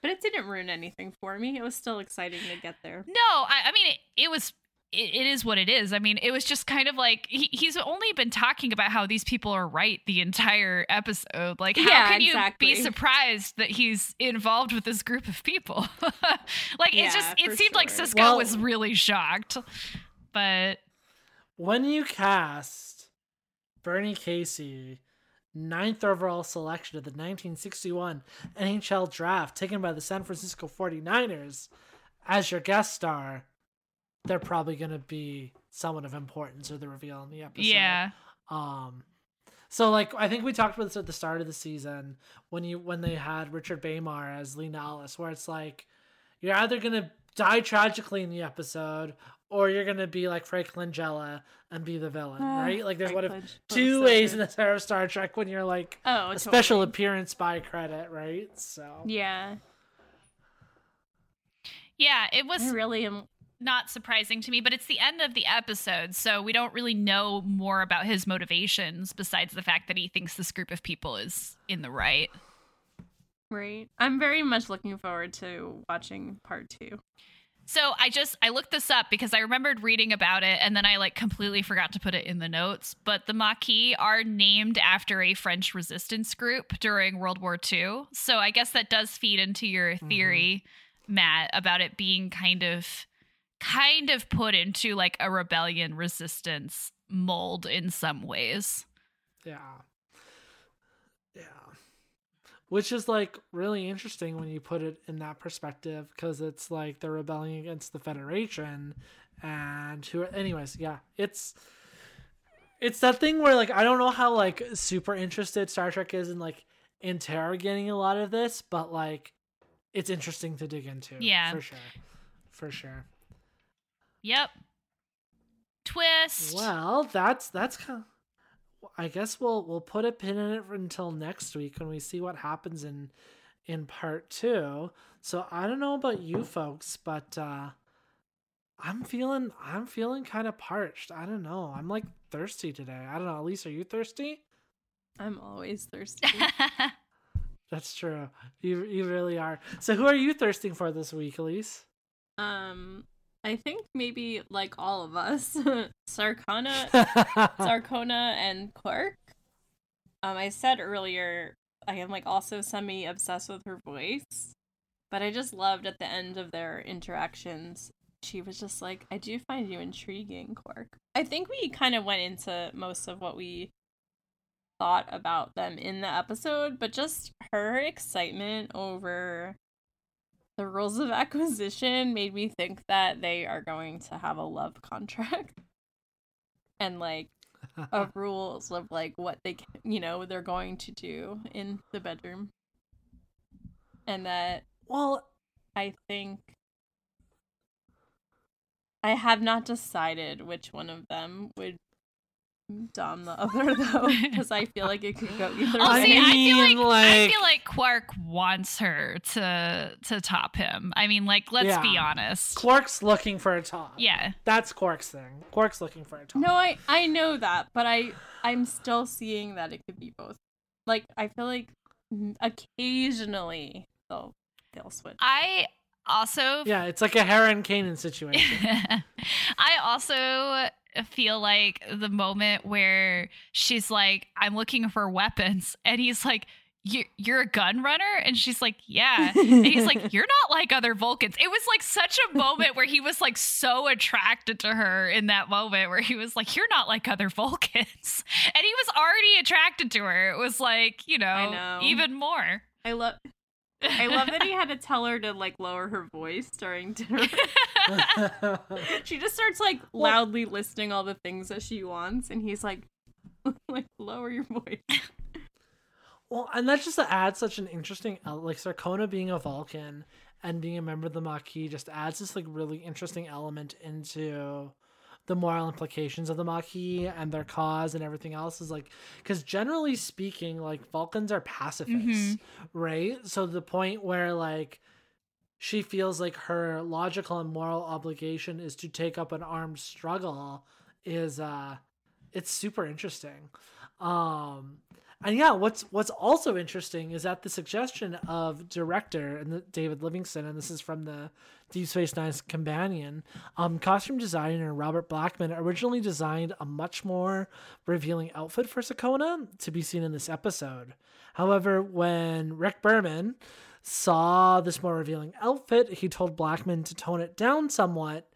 But it didn't ruin anything for me. It was still exciting to get there. no, I, I mean it, it was. It, it is what it is. I mean, it was just kind of like he, he's only been talking about how these people are right the entire episode. Like, how Yeah, can you exactly. be surprised that he's involved with this group of people? like, Yeah, it just it seemed like sure. Sisko Well- was really shocked, but When you cast Bernie Casey, ninth overall selection of the 1961 NFL draft taken by the San Francisco 49ers, as your guest star, they're probably going to be someone of importance or the reveal in the episode. yeah, Um, so like I think we talked about this at the start of the season when you when they had Richard Beymer as Li Nalas, where it's like you're either gonna die tragically in the episode, or you're gonna be like Frank Langella and be the villain, Ah, right? Like there's Frank one of Lang- two ways in the era of Star Trek when you're like Oh, a special appearance by credit, right? So Yeah, Yeah, it was I really am. Not surprising to me, but it's the end of the episode, so we don't really know more about his motivations besides the fact that he thinks this group of people is in the right. Right. I'm very much looking forward to watching part two. So I just I looked this up because I remembered reading about it and then I like completely forgot to put it in the notes. But the Maquis are named after a French resistance group during World War II. So I guess that does feed into your mm-hmm. theory, Matt, about it being kind of kind of put into like a rebellion resistance mold in some ways. yeah, yeah, which is like really interesting when you put it in that perspective because it's like they're rebelling against the Federation and who. Anyways, yeah, it's it's that thing where like I don't know how like super interested Star Trek is in like interrogating a lot of this, but like it's interesting to dig into. Yeah. for sure, for sure. Yep. Twist. Well, that's that's kind. Of, I guess we'll we'll put a pin in it until next week when we see what happens in in part two. So I don't know about you folks, but uh I'm feeling I'm feeling kind of parched. I don't know. I'm like thirsty today. I don't know. Elyse, are you thirsty? I'm always thirsty. That's true. You you really are. So who are you thirsting for this week, Elyse? um, I think maybe like all of us, Sarkana, Sakonna, and Quark. Um, I said earlier I am like also semi obsessed with her voice, but I just loved at the end of their interactions. She was just like, "I do find you intriguing, Quark." I think we kind of went into most of what we thought about them in the episode, but just her excitement over the rules of acquisition made me think that they are going to have a love contract and like of rules of like what they can, you know they're going to do in the bedroom. And that well, i think i have not decided which one of them would dom the other though because i feel like it could go either Oh, I see, way I feel like, mean, I feel like Quark wants her to to top him. I mean, like, let's be honest. Quark's looking for a top. Yeah. That's Quark's thing. Quark's looking for a top. no i i know that but i i'm still seeing that it could be both like i feel like occasionally they'll they'll switch I also Yeah, it's like a Heron Kanan situation. I also feel like the moment where she's like, I'm looking for weapons, and he's like, "You- You're a gun runner? And she's like, Yeah. And he's like, You're not like other Vulcans. It was like such a moment where he was like so attracted to her in that moment where he was like, You're not like other Vulcans. And he was already attracted to her. It was like, you know, know. even more. i love I love that he had to tell her to like lower her voice during dinner. she just starts like loudly listing all the things that she wants, and he's like, like lower your voice. well, and that just adds such an interesting, like Sakonna being a Vulcan and being a member of the Maquis just adds this like really interesting element into the moral implications of the Maquis and their cause and everything else is like because generally speaking like Vulcans are pacifists right? So the point where like she feels like her logical and moral obligation is to take up an armed struggle is uh it's super interesting. Um and yeah what's what's also interesting is at the suggestion of director and david livingston and this is from the deep space nine's companion um costume designer robert blackman originally designed a much more revealing outfit for Sakonna to be seen in this episode. However when rick berman saw this more revealing outfit he told blackman to tone it down somewhat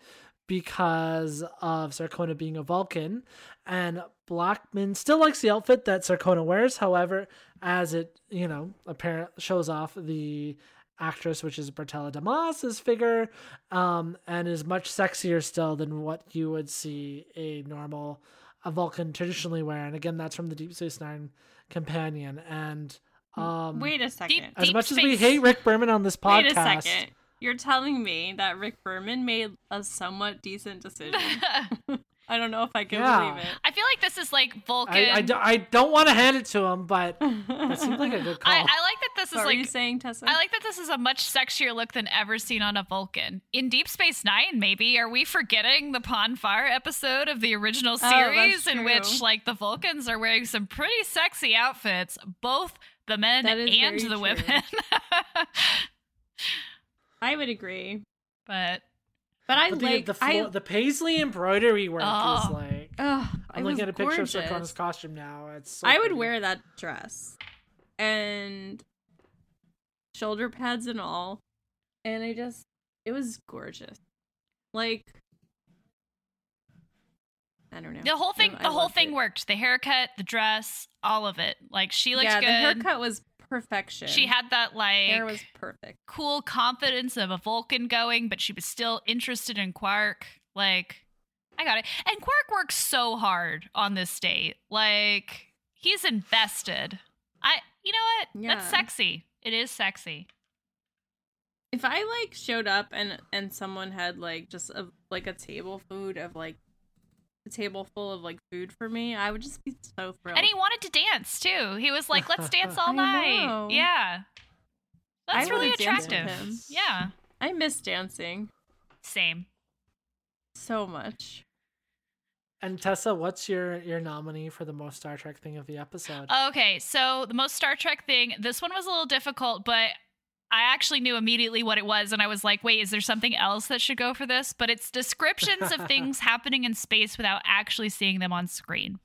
because of Sakonna being a Vulcan. And Blackman still likes the outfit that Sakonna wears, however, as it, you know, apparent shows off the actress, which is Bertila Damas's figure, um, and is much sexier still than what you would see a normal a Vulcan traditionally wear. And again, that's from the Deep Space Nine companion. And um Wait a second. Deep- as much as we hate Rick Berman on this podcast, Wait a second. You're telling me that Rick Berman made a somewhat decent decision. I don't know if I can Yeah. believe it. I feel like this is like Vulcan. I, I, do, I don't want to hand it to him, but it seemed like a good call. I, I like that this what is were you like saying, Tessa? I like that this is a much sexier look than ever seen on a Vulcan. In Deep Space Nine, maybe are we forgetting the Pon Farr episode of the original Oh, series in which like the Vulcans are wearing some pretty sexy outfits, both the men and the true. women. I would agree, but but I But the, like the, I. the paisley embroidery work is Oh. like. Ugh, I'm looking at a picture gorgeous. of Sakonna's costume now. It's. So I would pretty. wear that dress and shoulder pads and all, and I just it was gorgeous. Like I don't know. the whole thing, I- I the whole thing it. worked. The haircut, the dress, all of it. Like she looked yeah, good. the haircut was perfection. She had that like hair was perfect. cool confidence of a Vulcan going, but she was still interested in Quark. Like, I got it. And Quark works so hard on this date. Like, he's invested. I, you know what? That's sexy. It is sexy. If I like showed up and and someone had like just a like a table food of like a table full of like food for me, I would just be so thrilled. And he wanted to dance too. He was like, let's dance all night. know. Yeah. That's I really would've danced with attractive. him. Yeah. I miss dancing Same. so much. And Tessa, what's your your nominee for the most Star Trek thing of the episode? Okay, so the most Star Trek thing, this one was a little difficult, but I actually knew immediately what it was, and I was like, wait, is there something else that should go for this? But it's descriptions of things happening in space without actually seeing them on screen.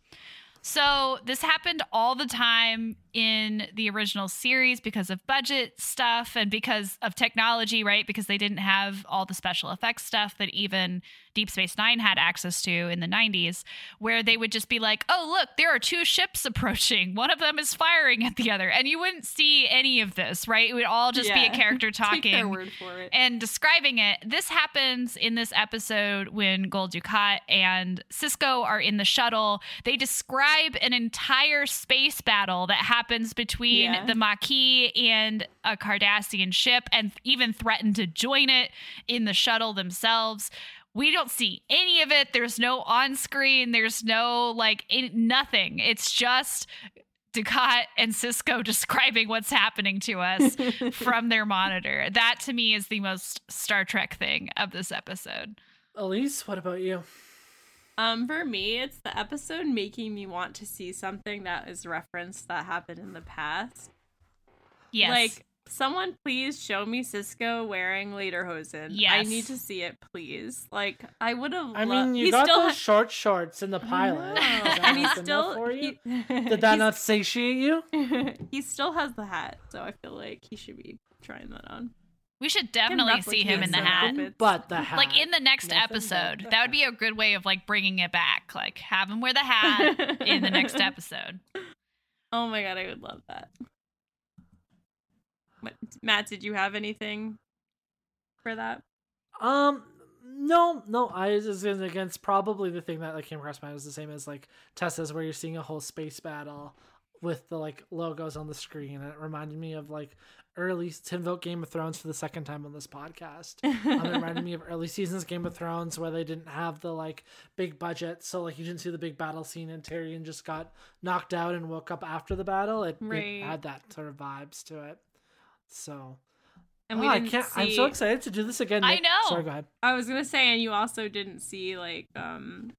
So this happened all the time in the original series because of budget stuff and because of technology, right? Because they didn't have all the special effects stuff that even Deep Space Nine had access to in the 90s, where they would just be like, oh, look, there are two ships approaching. One of them is firing at the other. And you wouldn't see any of this, right? It would all just be a Yeah. character talking word for it. and describing it. This happens in this episode when Gul Dukat and Sisko are in the shuttle. They describe an entire space battle that happens between Yeah. the Maquis and a Cardassian ship and even threaten to join it in the shuttle themselves. We don't see any of it. There's no on screen. There's no like in, nothing. It's just Dukat and Sisko describing what's happening to us from their monitor. That to me is the most Star Trek thing of this episode. Elyse, what about you? Um, for me, it's the episode making me want to see something that is referenced that happened in the past. Yes. Like, someone please show me Sisko wearing lederhosen. I need to see it, please. Like, I would have. I mean, you got those short shorts in the pilot. And he's not good enough still. for you? he- Did that not satiate you? he still has the hat, so I feel like he should be trying that on. we should definitely see him in the hat. some But the hat. Like in the next Nothing episode. the That would be a good way of like bringing it back. Like have him wear the hat in the next episode. Oh my god, I would love that. Matt, did you have anything for that? Um, no, no. I was against probably the thing that like came across my mind was the same as like Tessa's, where you're seeing a whole space battle with the like logos on the screen, and it reminded me of like early to invoke Game of Thrones for the second time on this podcast. um, it reminded me of early seasons Game of Thrones where they didn't have the like big budget, so like you didn't see the big battle scene, and Tyrion just got knocked out and woke up after the battle. It, it had that sort of vibes to it. So and Oh, we I didn't can't. see. I'm so excited to do this again. I know. Sorry, go ahead. I was gonna say, and you also didn't see like um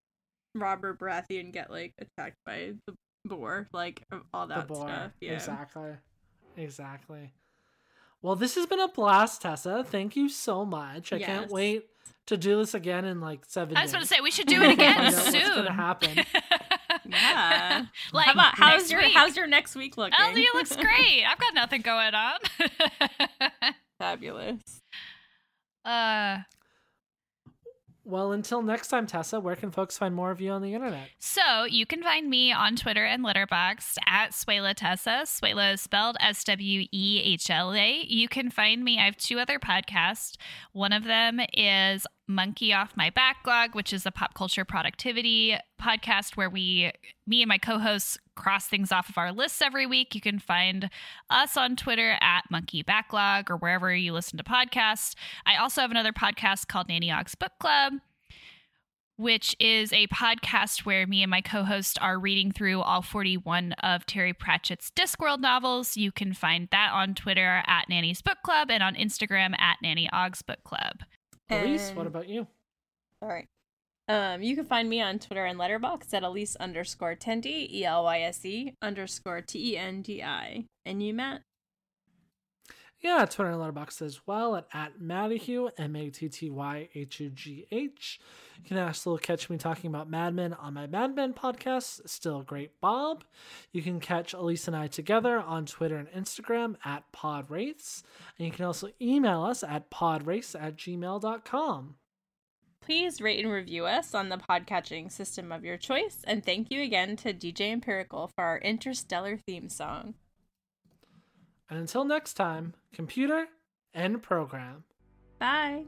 Robert Baratheon get like attacked by the boar, like all that stuff. Yeah. Exactly. Exactly. Well, this has been a blast, Tessa. Thank you so much. I can't wait to do this again in like seven I was days. to say we should do it again out what's soon. gonna happen. Yeah. like How about how's next your week. how's your next week looking? Oh, you looks great. I've got nothing going on. Fabulous. uh Well, until next time, Tessa, where can folks find more of you on the internet? So you can find me on Twitter and Letterboxd at Swehla Tessa. Swehla is spelled S W E H L A. You can find me. I have two other podcasts. One of them is Monkey Off My Backlog, which is a pop culture productivity podcast where we, me and my co hosts, cross things off of our lists every week. You can find us on Twitter at Monkey Backlog or wherever you listen to podcasts. I also have another podcast called Nanny Ogg's Book Club which is a podcast where me and my co host are reading through all 41 of Terry Pratchett's Discworld novels. You can find that on Twitter at Nanny's Book Club and on Instagram at Nanny Ogg's Book Club. Elyse, what about you? All right. Um, you can find me on Twitter and Letterboxd at Elyse underscore Tendi, E L Y S E underscore T E N D I. And you, Matt? Yeah, Twitter and Letterboxd as well at, at Mattyhugh, M A T T Y H U G H. You can also catch me talking about Mad Men on my Mad Men podcast, Still Great Bob. You can catch Elyse and I together on Twitter and Instagram at PodWraiths. And you can also email us at podwraiths at gmail.com. Please rate and review us on the podcatching system of your choice. And thank you again to DJ Empirical for our interstellar theme song. And until next time, computer and program. Bye.